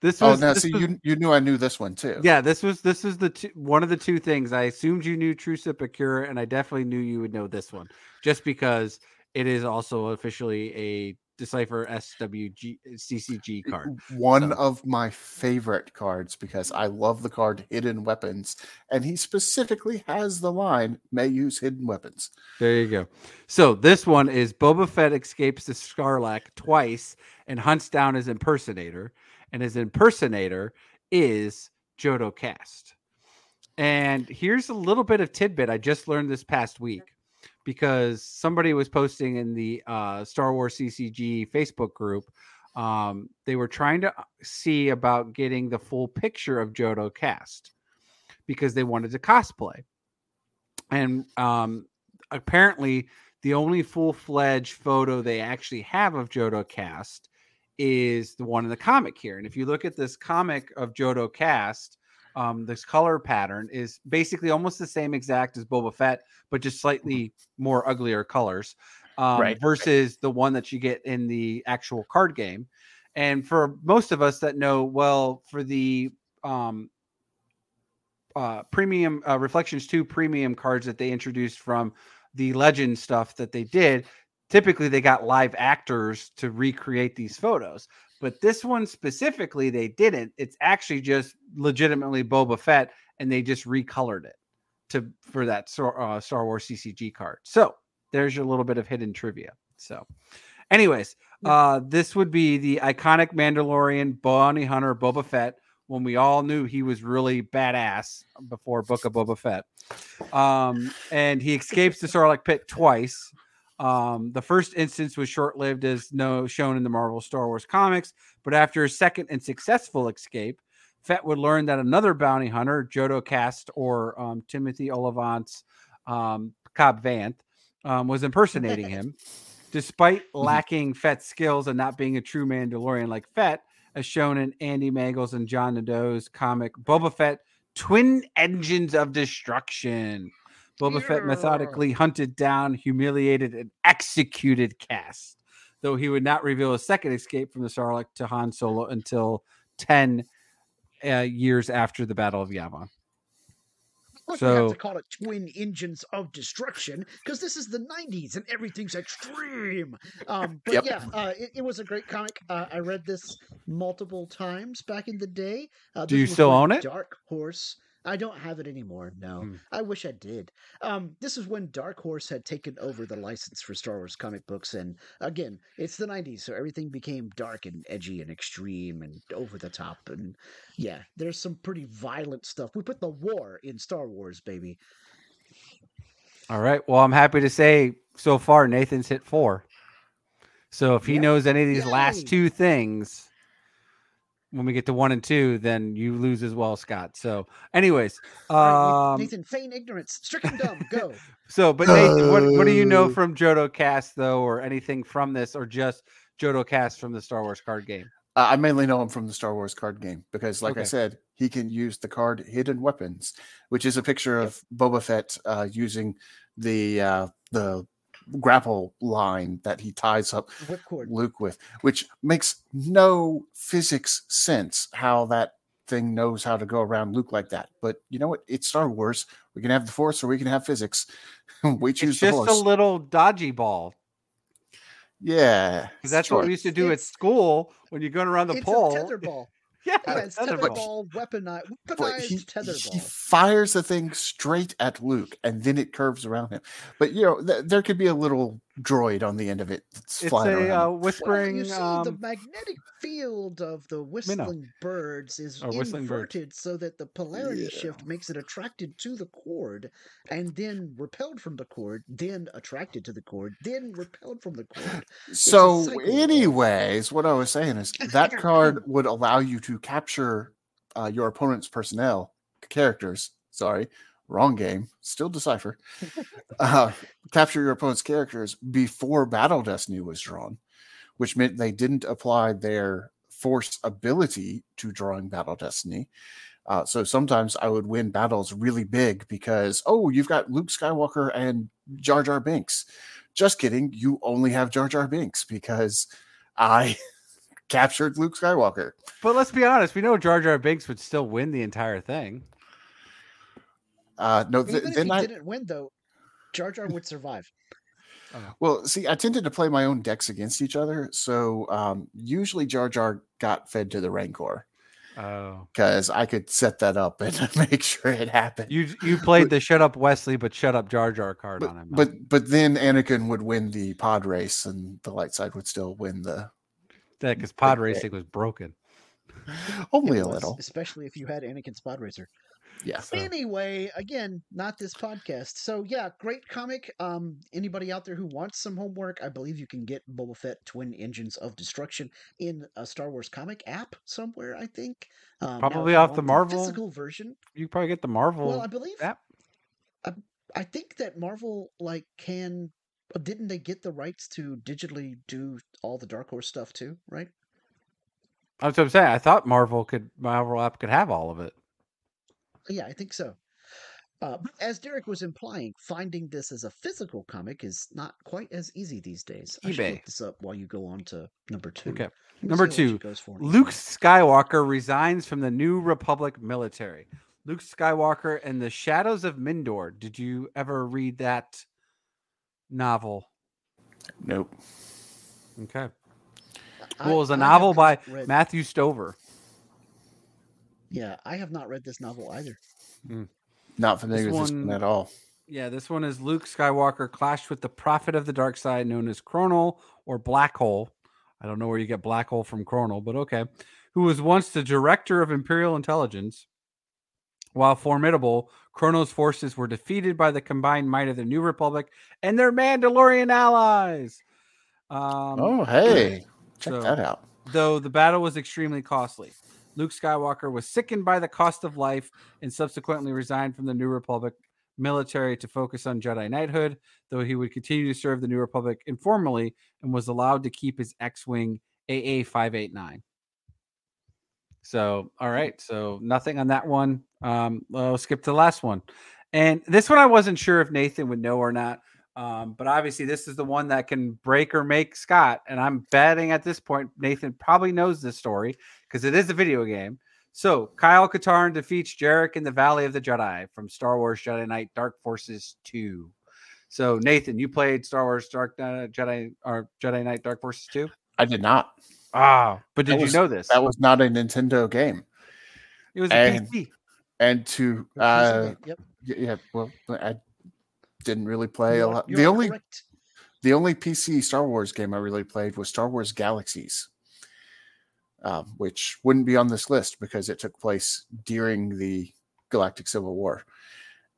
this Oh, was now this see, was- you you knew I knew this one too. Yeah, this was this was the two, one of the two things I assumed you knew True Sepulchre, and I definitely knew you would know this one, just because it is also officially a Decipher SWG CCG card. One So- of my favorite cards because I love the card Hidden Weapons, and he specifically has the line "may use hidden weapons." There you go. So this one is Boba Fett escapes the Sarlacc twice and hunts down his impersonator, and his impersonator is Jodo Kast. And here's a little bit of tidbit I just learned this past week because somebody was posting in the uh, Star Wars CCG Facebook group. Um, they were trying to see about getting the full picture of Jodo Kast because they wanted to cosplay. And um, apparently the only full-fledged photo they actually have of Jodo Kast is the one in the comic here. And if you look at this comic of Jodo Kast, um, this color pattern is basically almost the same exact as Boba Fett, but just slightly more uglier colors. Um, Right. versus the one that you get in the actual card game. And for most of us that know, well, for the um, uh, premium uh, Reflections 2 premium cards that they introduced from the legend stuff that they did, typically they got live actors to recreate these photos. But this one specifically, they didn't. It's actually just legitimately Boba Fett, and they just recolored it to for that Star, uh, Star Wars CCG card. So there's your little bit of hidden trivia. So, anyways, uh, this would be the iconic Mandalorian bounty hunter Boba Fett when we all knew he was really badass before Book of Boba Fett. Um, and he escapes the Sarlacc pit twice. Um, the first instance was short lived, as no shown in the Marvel Star Wars comics, but after a second and successful escape, Fett would learn that another bounty hunter, Jodo Kast or um, Timothy Olyphant's um, Cobb Vanth, um, was impersonating him. (laughs) Despite (laughs) lacking Fett's skills and not being a true Mandalorian like Fett, as shown in Andy Mangels and John Nadeau's comic Boba Fett Twin Engines of Destruction. Boba Fett methodically hunted down, humiliated, and executed Cass, though he would not reveal a second escape from the Sarlacc to Han Solo until 10 uh, years after the Battle of Yavin. Of course, we have to call it twin engines of destruction because this is the 90s and everything's extreme. Um, but Yep. yeah, uh, it, it was a great comic. Uh, I read this multiple times back in the day. Uh, Do you still when own it? Dark Horse. I don't have it anymore. No, Hmm. I wish I did. Um, this is when Dark Horse had taken over the license for Star Wars comic books, and again, it's the '90s, so everything became dark and edgy and extreme and over the top. And yeah, there's some pretty violent stuff. We put the war in Star Wars, baby. All right. Well, I'm happy to say so far Nathan's hit four. So if he knows any of these Yay. last two things, when we get to one and two, then you lose as well, Scott. So, anyways, All right, um, Nathan, feign ignorance, stricken dumb, go. (laughs) so but Nathan, what what do you know Uh. from Jodo Kast though, or anything from this, or just Jodo Kast from the Star Wars card game? Uh, I mainly know him from the Star Wars card game because, like I said, he can use the card Hidden Weapons, which is a picture of Boba Fett uh, using the uh, the grapple line that he ties up. Luke with, which makes no physics sense how that thing knows how to go around Luke like that. But you know what? It's Star Wars. We can have the Force or we can have physics. (laughs) we choose It's the just Force. a little dodgy ball. yeah, that's what we used to do at school when you're going around the it's pole. a tetherball. Yeah, tetherball. tetherball, weaponized, weaponized he, he fires the thing straight at Luke, and then it curves around him. But you know, th- there could be a little droid on the end of it that's It's flying a around. uh, Well, whispering. you see, the um, magnetic field of the whistling birds is Or whistling birds. inverted so that the polarity Yeah. shift makes it attracted to the cord and then repelled from the cord, then attracted to the cord, then repelled from the cord. So, anyways, what I was saying is (laughs) that card would allow you to capture uh, your opponent's personnel characters. Sorry, wrong game. Still decipher. (laughs) uh, capture your opponent's characters before Battle Destiny was drawn, which meant they didn't apply their force ability to drawing Battle Destiny. Uh, so sometimes I would win battles really big because oh, you've got Luke Skywalker and Jar Jar Binks. Just kidding. You only have Jar Jar Binks because I (laughs) captured Luke Skywalker. but let's be honest, we know Jar Jar Binks would still win the entire thing. Uh, no, th- Even if then he I didn't win, though, Jar Jar would survive. well see. I tended to play my own decks against each other, so um, usually Jar Jar got fed to the Rancor Oh, because I could set that up and (laughs) make sure it happened. you you played the "Shut Up Wesley" but "Shut Up Jar Jar" card but, on him. but but then Anakin would win the pod race, and the light side would still win the that because pod okay. racing was broken. only It a was, little. especially if you had Anakin's Podracer. Yeah. So, Anyway, again, not this podcast. So yeah, great comic. Um, anybody out there who wants some homework, I believe you can get Boba Fett Twin Engines of Destruction in a Star Wars comic app somewhere. I think um, Probably off the Marvel physical version. you probably get the Marvel. Well, I believe app. I, I think that Marvel like can. uh, Didn't they get the rights to digitally do all the Dark Horse stuff too? Right? That's what I'm saying. I thought Marvel could Marvel app could have all of it. Yeah, I think so. Uh, as Derrick was implying, finding this as a physical comic is not quite as easy these days. I should eBay. look this up while you go on to number two. Okay. Let me Number see how much two, goes for Luke eBay. Skywalker resigns from the New Republic military. Luke Skywalker and the Shadows of Mindor. Did you ever read that novel? Nope. Okay. I- Well, it was a I have novel by read- Matthew Stover. Yeah, I have not read this novel either. Not familiar This with this one- one at all. Yeah, this one is Luke Skywalker clashed with the prophet of the dark side known as Cronal or Black Hole. I don't know where you get Black Hole from Cronal, but okay. Who was once the director of Imperial Intelligence. While formidable, Chrono's forces were defeated by the combined might of the New Republic and their Mandalorian allies. Um, oh, hey, check so- that out. though the battle was extremely costly. Luke Skywalker was sickened by the cost of life and subsequently resigned from the New Republic military to focus on Jedi knighthood, though he would continue to serve the New Republic informally and was allowed to keep his X-wing AA 589. So, all right, so nothing on that one. Um, I'll skip to the last one. And this one I wasn't sure if Nathan would know or not. Um, but obviously, this is the one that can break or make Scott. And I'm betting at this point, Nathan probably knows this story because it is a video game. So, Kyle Katarn defeats Jerec in the Valley of the Jedi from Star Wars Jedi Knight Dark Forces 2. So, Nathan, you played Star Wars Dark uh, Jedi or Jedi Knight Dark Forces 2? I did not. Ah, but did was- you know this? That was not a Nintendo game. it was a and- PC. And to uh, yep. yeah, well, I didn't really play You a lot. The only correct. the only PC Star Wars game I really played was Star Wars Galaxies, um, which wouldn't be on this list because it took place during the Galactic Civil War,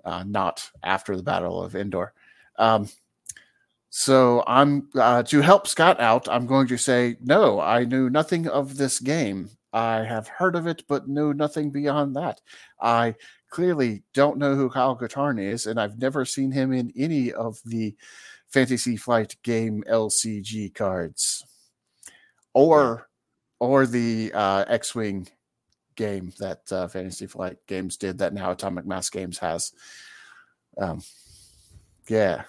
uh, not after the Battle of Endor. Um, so I'm uh, to help Scott out. I'm going to say no. I knew nothing of this game. I have heard of it, but know nothing beyond that. I clearly don't know who Kyle Katarn is, and I've never seen him in any of the Fantasy Flight game LCG cards, or or the uh, X-wing game that uh, Fantasy Flight Games did that now Atomic Mass Games has. Um, yeah.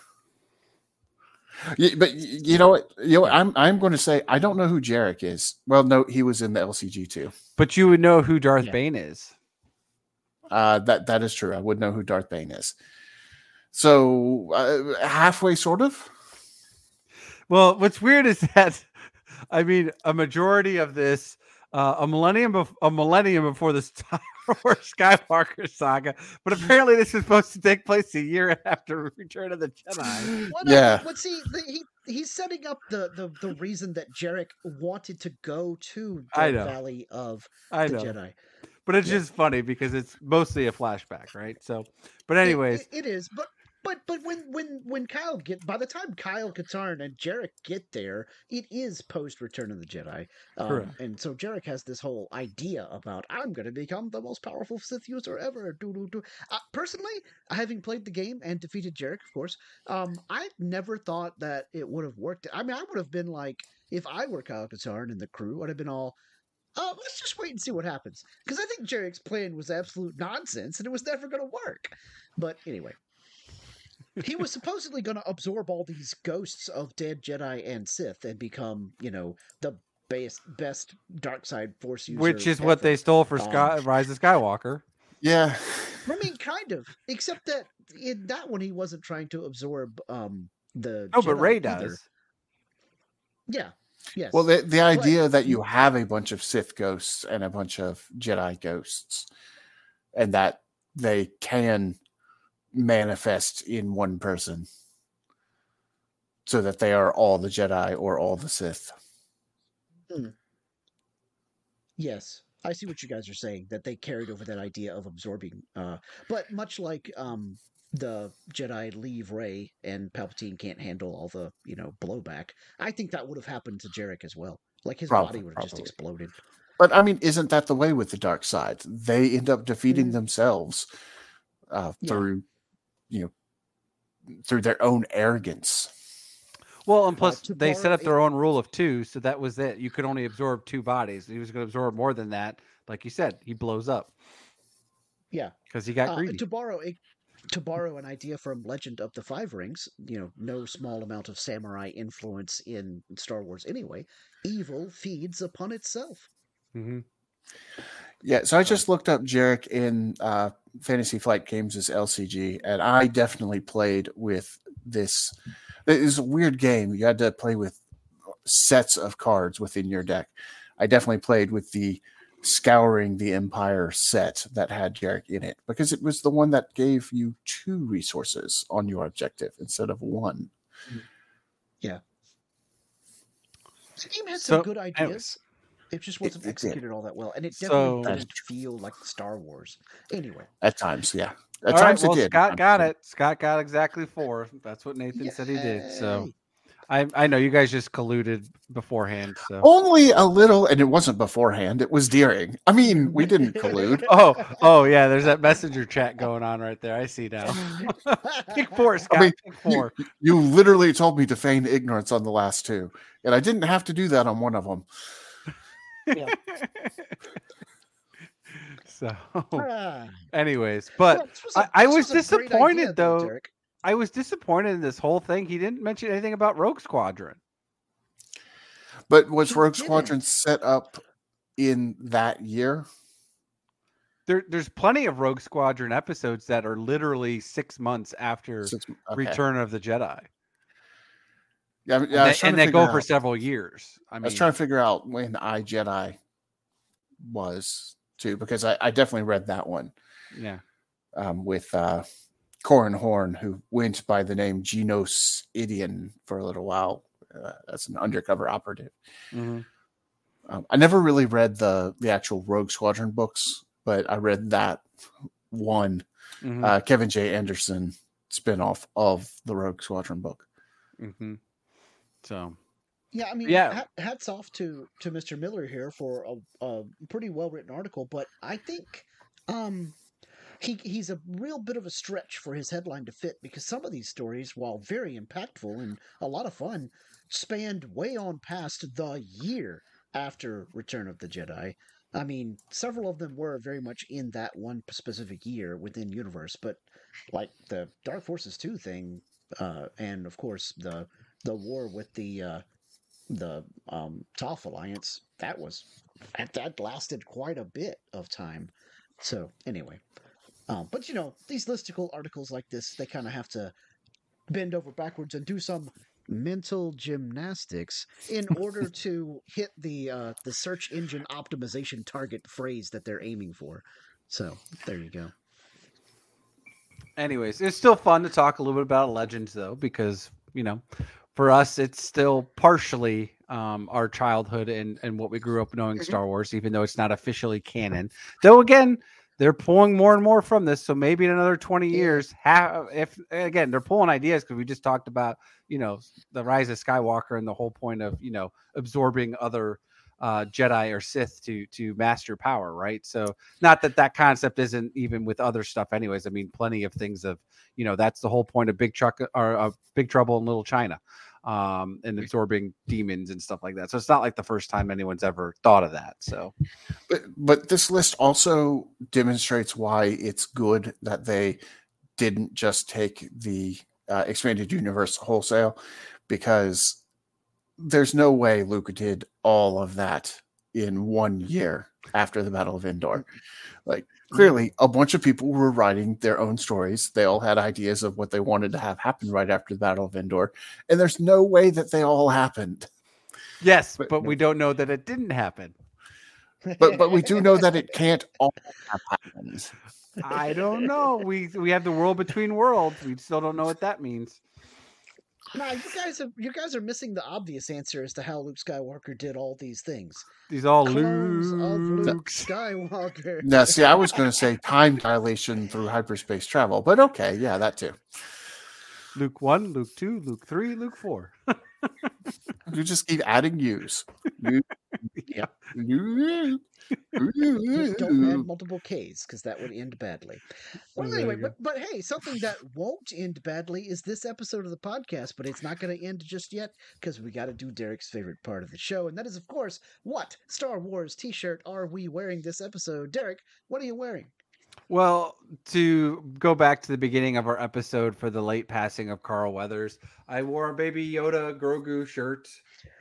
Yeah, but you know what? You know what? I'm I'm going to say I don't know who Jerec is. Well, no, he was in the LCG too. But you would know who Darth Yeah. Bane is. Uh, that that is true. I would know who Darth Bane is. So uh, halfway, sort of. Well, what's weird is that I mean a majority of this uh, a millennium bef- a millennium before the Star Wars Skywalker saga, but apparently this is supposed to take place a year after Return of the Jedi. Well, no, Yeah. But see, the, he he's setting up the, the the reason that Jerec wanted to go to I the. Valley of I the know, Jedi. but it's Yeah. just funny because it's mostly a flashback, right? So, but It- anyways, it- it is. But but but when when when Kyle get by the time Kyle Katarn and Jerec get there, it is post Return of the Jedi. Um, and so Jerec has this whole idea about I'm going to become the most powerful Sith user ever. Do do do. Uh, personally, having played the game and defeated Jerec, of course, um, I never thought that it would have worked. I mean, I would have been like, if I were Kyle Katarn and the crew, I'd have been all. Uh, let's just wait and see what happens. Because I think Jerec's plan was absolute nonsense and it was never going to work. But anyway, he was supposedly going to absorb all these ghosts of dead Jedi and Sith and become, you know, the best best dark side force user. which is what they stole for Sky- Rise of Skywalker. Yeah. I mean, kind of. Except that in that one, he wasn't trying to absorb um the. Oh, but Jedi Rey either. does. Yeah. Yes. Well, the, the idea that you have a bunch of Sith ghosts and a bunch of Jedi ghosts, and that they can manifest in one person, so that they are all the Jedi or all the Sith. Yes, I see what you guys are saying. That they carried over that idea of absorbing. Uh, but much like um, the Jedi leave Rey and Palpatine can't handle all the you know blowback, I think that would have happened to Jerec as well. Like his Probably- body would have just exploded. But I mean, isn't that the way with the dark side? They end up defeating Mhm. themselves uh, Yeah. Through, you know, through their own arrogance. Well, and Uh, plus to they set up their own rule of two, so that was it. You could only absorb two bodies. He was going to absorb more than that. Like you said, he blows up Yeah. because he got Uh, greedy. to borrow a to borrow an idea from Legend of the Five Rings, you know, no small amount of samurai influence in Star Wars anyway. Evil feeds upon itself. hmm Yeah, so I just looked up Jerec in uh, Fantasy Flight Games' as LCG, and I definitely played with this. It is a weird game. You had to play with sets of cards within your deck. I definitely played with the Scouring the Empire set that had Jerec in it because it was the one that gave you two resources on your objective instead of one. Yeah. The game had So, some good ideas. Anyways. It just wasn't it did. executed all that well, and it So- definitely didn't feel like Star Wars. Anyway, At times, yeah. At All right, times well, it did. Scott got it. Scott got exactly four. That's what Nathan said he did. So I, I know you guys just colluded beforehand. So Only a little, and it wasn't beforehand. It was during. I mean, we didn't collude. (laughs) oh oh yeah, there's that messenger chat going on right there. I see now. (laughs) Pick four, (laughs) Scott. mean, Pick four. You literally told me to feign ignorance on the last two, and I didn't have to do that on one of them. (laughs) so, Ah. anyways, but Well, this was a- I- I this was disappointed, idea, though. Derrick. I was disappointed in this whole thing. He didn't mention anything about Rogue Squadron. But was He Rogue didn't. Squadron set up in that year? There, there's plenty of Rogue Squadron episodes that are literally six months after Six- okay. Return of the Jedi, Yeah, I and they, and to they figure go for several years. I I was trying to figure out when I Jedi was too, because I, I definitely read that one yeah, um, with uh, Corran Horn, who went by the name Jenos Idian for a little while uh, as an undercover operative. mhm. Um, I never really read the the actual Rogue Squadron books, but I read that one Mhm. uh, Kevin J. Anderson spinoff of the Rogue Squadron book. Mhm. So Yeah, I mean, Yeah. hats off to to Mr. Miller here for a, a pretty well written article, but I think um he he's a real bit of a stretch for his headline to fit because some of these stories, while very impactful and a lot of fun, spanned way on past the year after Return of the Jedi. I mean, several of them were very much in that one specific year within universe, but like the Dark Forces 2 thing, uh, and of course the the war with the uh, the um, Tof Alliance, that was that, that lasted quite a bit of time. So anyway, um, but you know these listicle articles like this, they kind of have to bend over backwards and do some mental gymnastics in (laughs) order to hit the uh, the search engine optimization target phrase that they're aiming for. So there you go. Anyways, it's still fun to talk a little bit about Legends though, because you know, for us, it's still partially um, our childhood and and what we grew up knowing Mhm. Star Wars, even though it's not officially canon. Though again, they're pulling more and more from this, so maybe in another twenty years, ha- if again they're pulling ideas because we just talked about you know the rise of Skywalker and the whole point of you know absorbing other uh, Jedi or Sith to to master power, right? So not that that concept isn't even with other stuff, anyways. I mean, plenty of things of you know that's the whole point of Big Truck or uh, Big Trouble in Little China, um, and absorbing demons and stuff like that. So it's not like the first time anyone's ever thought of that. So But but this list also demonstrates why it's good that they didn't just take the uh, expanded universe wholesale, because there's no way Luca did all of that in one year after the Battle of Endor. Mm-hmm. Like mm-hmm. clearly, a bunch of people were writing their own stories. They all had ideas of what they wanted to have happen right after the Battle of Endor, and there's no way that they all happened. yes, But- but, we don't know that it didn't happen. But but we do know that it (laughs) can't all have happened. I don't know. We we have the world between worlds. We still don't know what that means. Nah, you guys are you guys are missing the obvious answer as to how Luke Skywalker did all these things. These all Clones of Luke Luke's. Skywalker. Now, see, I was going to say time dilation through hyperspace travel, but okay, yeah, that too. Luke one, Luke two, Luke three, Luke four. (laughs) You just keep adding U's. You, (laughs) Yeah. don't add (laughs) multiple K's because that would end badly. Well, anyway, but, but hey, something that won't end badly is this episode of the podcast, but it's not going to end just yet because we got to do Derrick's favorite part of the show, and that is, of course, what Star Wars T-shirt are we wearing this episode? Derrick, what are you wearing? Well, to go back to the beginning of our episode for the late passing of Carl Weathers, I wore a baby Yoda Grogu shirt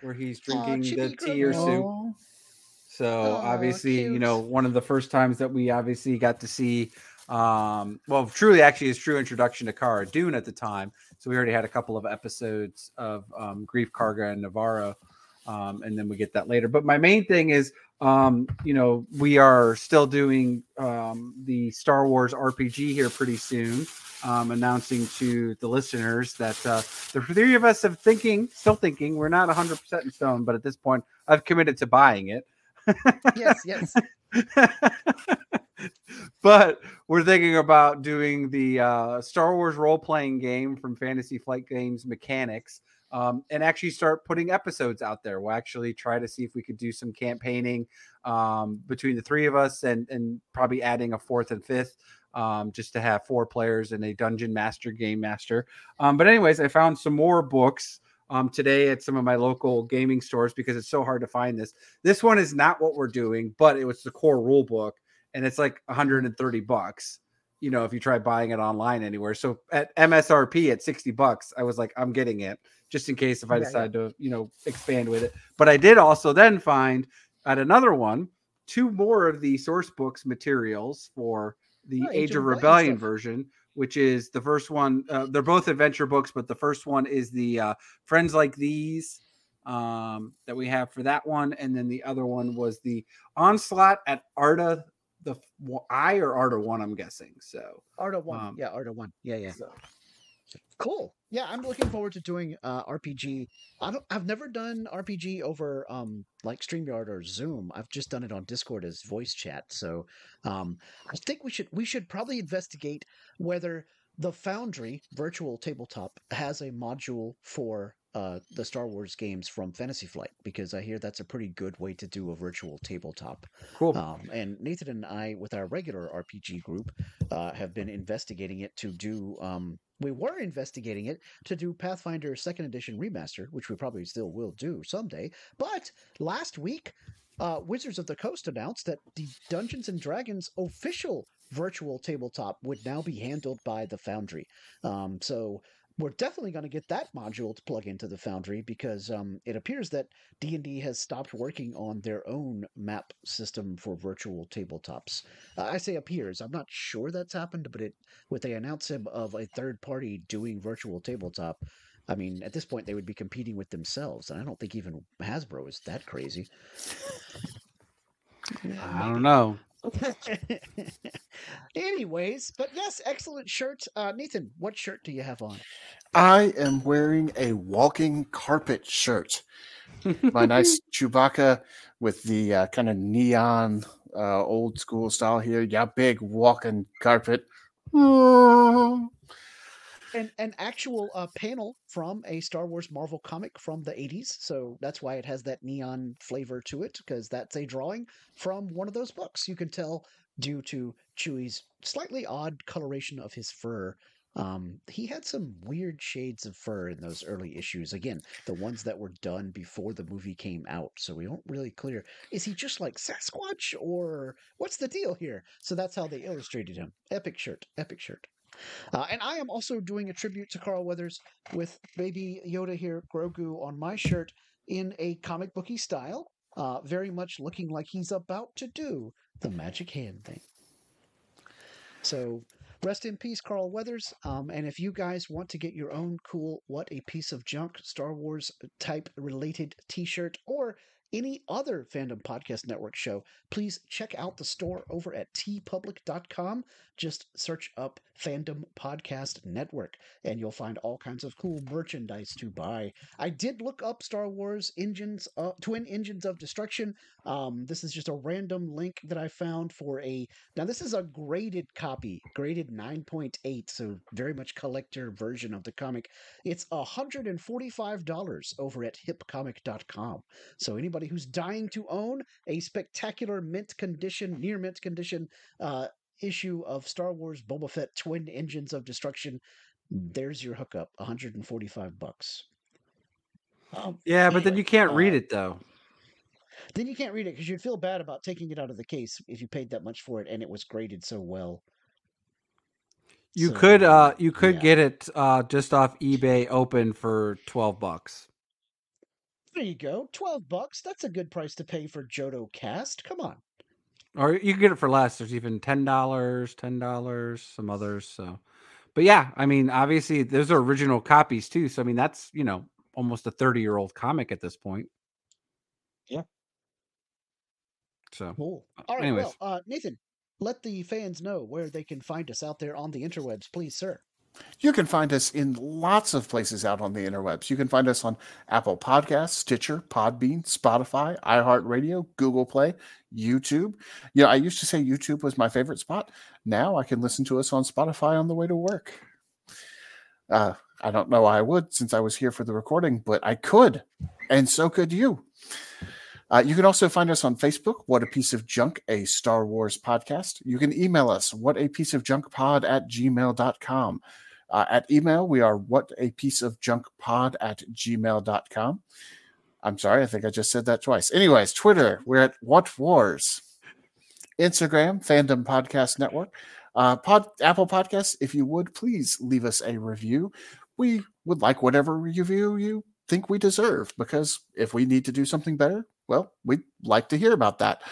where he's drinking the tea or soup. So Aw, obviously, you know, one of the first times that we obviously got to see, um, well, truly actually his true introduction to Cara Dune at the time. So we already had a couple of episodes of um, Greef Karga and Nevarro, um, and then we get that later. But my main thing is, um, you know, we are still doing um, the Star Wars RPG here pretty soon. Um, announcing to the listeners that uh, the three of us have thinking, still thinking, we're not 100% in stone, but at this point, I've committed to buying it. Yes, yes. (laughs) but we're thinking about doing the uh, Star Wars role playing game from Fantasy Flight Games Mechanics um, and actually start putting episodes out there. We'll actually try to see if we could do some campaigning um, between the three of us and, and probably adding a fourth and fifth. Um, just to have four players and a dungeon master, game master. Um, but, anyways, I found some more books um, today at some of my local gaming stores because it's so hard to find this. This one is not what we're doing, but it was the core rule book, and it's like 130 bucks. You know, if you try buying it online anywhere. So at MSRP at 60 bucks, I was like, I'm getting it just in case if I Yeah, yeah. decide to, you know, expand with it. But I did also then find at another one two more of the source books materials for the Oh, Age, of Rebellion version, which is the first one. Uh, they're both adventure books, but the first one is the uh, Friends Like These um, that we have for that one, and then the other one was the Onslaught at Arda the I or Arda one. I'm guessing so. Arda one, Um, yeah, Arda one, yeah, yeah. so. Cool. Yeah, I'm looking forward to doing uh, RPG. I don't. I've never done RPG over um like Streamyard or Zoom. I've just done it on Discord as voice chat. So, um, I think we should we should probably investigate whether the Foundry virtual tabletop has a module for uh, the Star Wars games from Fantasy Flight because I hear that's a pretty good way to do a virtual tabletop. Cool. Um, and Nathan and I, with our regular RPG group, uh, have been investigating it to do. Um, we were investigating it to do Pathfinder Second Edition Remaster, which we probably still will do someday. But last week, uh, Wizards of the Coast announced that the Dungeons and Dragons official virtual tabletop would now be handled by the Foundry. Um, so we're definitely going to get that module to plug into the Foundry because um, it appears that D and D has stopped working on their own map system for virtual tabletops. Uh, I say appears. I'm not sure that's happened, but it with the announcement of a third party doing virtual tabletop, I mean, at this point, they would be competing with themselves, and I don't think even Hasbro is that crazy. I don't know. (laughs) Anyways, but yes, excellent shirt. Uh, Nathan, what shirt do you have on? I am wearing a walking carpet shirt. My nice (laughs) Chewbacca with the uh, kind of neon, uh, old school style here. Yeah, big walking carpet. An, an actual uh, panel from a Star Wars Marvel comic from the 80s. So that's why it has that neon flavor to it, because that's a drawing from one of those books. You can tell due to Chewie's slightly odd coloration of his fur. Um, he had some weird shades of fur in those early issues. Again, the ones that were done before the movie came out. So we don't really clear. Is he just like Sasquatch or what's the deal here? So that's how they illustrated him. Epic shirt. Epic shirt. Uh, and I am also doing a tribute to Carl Weathers with Baby Yoda here, Grogu, on my shirt in a comic booky style, uh, very much looking like he's about to do the magic hand thing. So rest in peace, Carl Weathers. Um, and if you guys want to get your own cool "What a Piece of Junk" Star Wars type related T-shirt or any other Fandom Podcast Network show, please check out the store over at teepublic.com. Just search up Fandom Podcast Network and you'll find all kinds of cool merchandise to buy. I did look up Star Wars Engines, uh, Twin Engines of Destruction. Um, this is just a random link that I found for a. Now, this is a graded copy, graded 9.8, so very much collector version of the comic. It's $145 over at hipcomic.com. So, anybody who's dying to own a spectacular mint condition, near mint condition uh, issue of Star Wars Boba Fett Twin Engines of Destruction, there's your hookup 145 bucks. Um, Yeah, but then you can't read uh, it though. Then you can't read it because you'd feel bad about taking it out of the case if you paid that much for it and it was graded so well. You So, could uh you could yeah. get it uh just off eBay open for 12 bucks. There you go. 12 bucks. That's a good price to pay for Jodo Kast. Come on. Or you can get it for less. There's even $10, $10, some others, so But yeah, I mean, obviously those are original copies too. So I mean, that's, you know, almost a 30-year-old comic at this point. Yeah. So, Cool. All right. anyways. Well, uh, Nathan, let the fans know where they can find us out there on the interwebs, please, sir. You can find us in lots of places out on the interwebs. You can find us on Apple Podcasts, Stitcher, Podbean, Spotify, iHeartRadio, Google Play, YouTube. You know, I used to say YouTube was my favorite spot. Now I can listen to us on Spotify on the way to work. Uh, I don't know why I would since I was here for the recording, but I could, and so could you. Uh, you can also find us on Facebook, What a Piece of Junk, a Star Wars podcast. You can email us, what a piece of junk pod at gmail.com. Uh, at email, we are what a piece of junk pod at gmail.com. I'm sorry, I think I just said that twice. Anyways, Twitter, we're at What Wars. Instagram, Fandom Podcast Network. Uh, pod, Apple Podcasts, if you would, please leave us a review. We would like whatever review you think we deserve because if we need to do something better, well, we'd like to hear about that.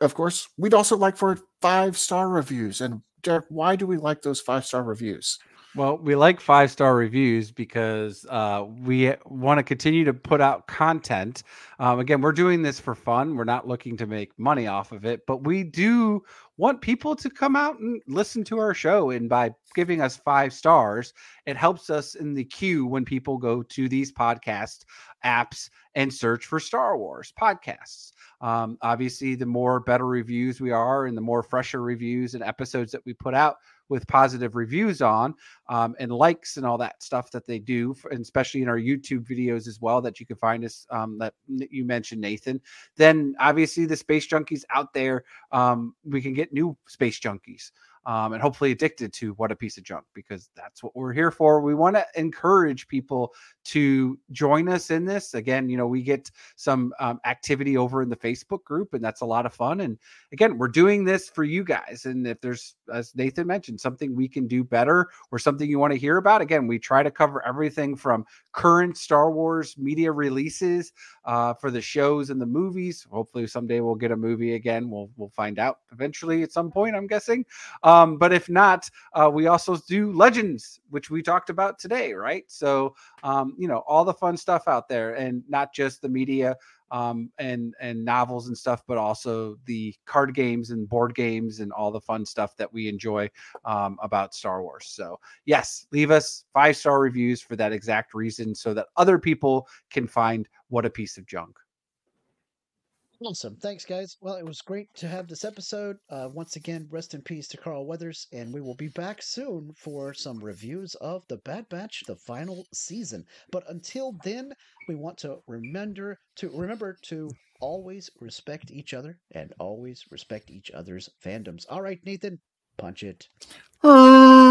Of course, we'd also like for five star reviews. And Derrick, why do we like those five star reviews? Well, we like five star reviews because uh, we want to continue to put out content. Um, again, we're doing this for fun. We're not looking to make money off of it, but we do want people to come out and listen to our show. And by giving us five stars, it helps us in the queue when people go to these podcast apps and search for Star Wars podcasts. Um, obviously, the more better reviews we are and the more fresher reviews and episodes that we put out with positive reviews on um, and likes and all that stuff that they do, for, and especially in our YouTube videos as well that you can find us um, that you mentioned, Nathan. Then obviously the space junkies out there, um, we can get new space junkies. Um, and hopefully addicted to what a piece of junk because that's what we're here for. We want to encourage people to join us in this. Again, you know, we get some um, activity over in the Facebook group, and that's a lot of fun. And again, we're doing this for you guys. And if there's, as Nathan mentioned, something we can do better or something you want to hear about, again, we try to cover everything from current Star Wars media releases uh, for the shows and the movies. Hopefully, someday we'll get a movie again. We'll we'll find out eventually at some point. I'm guessing. But if not, uh, we also do Legends, which we talked about today, right? So, um, you know, all the fun stuff out there, and not just the media um, and and novels and stuff, but also the card games and board games and all the fun stuff that we enjoy um, about Star Wars. So yes, leave us five star reviews for that exact reason, so that other people can find what a piece of junk. Awesome. Thanks, guys. Well, it was great to have this episode. Uh, once again, rest in peace to Carl Weathers, and we will be back soon for some reviews of The Bad Batch, the final season. But until then, we want to remember to remember to always respect each other and always respect each other's fandoms. All right, Nathan, punch it. (sighs) Uh, (laughs)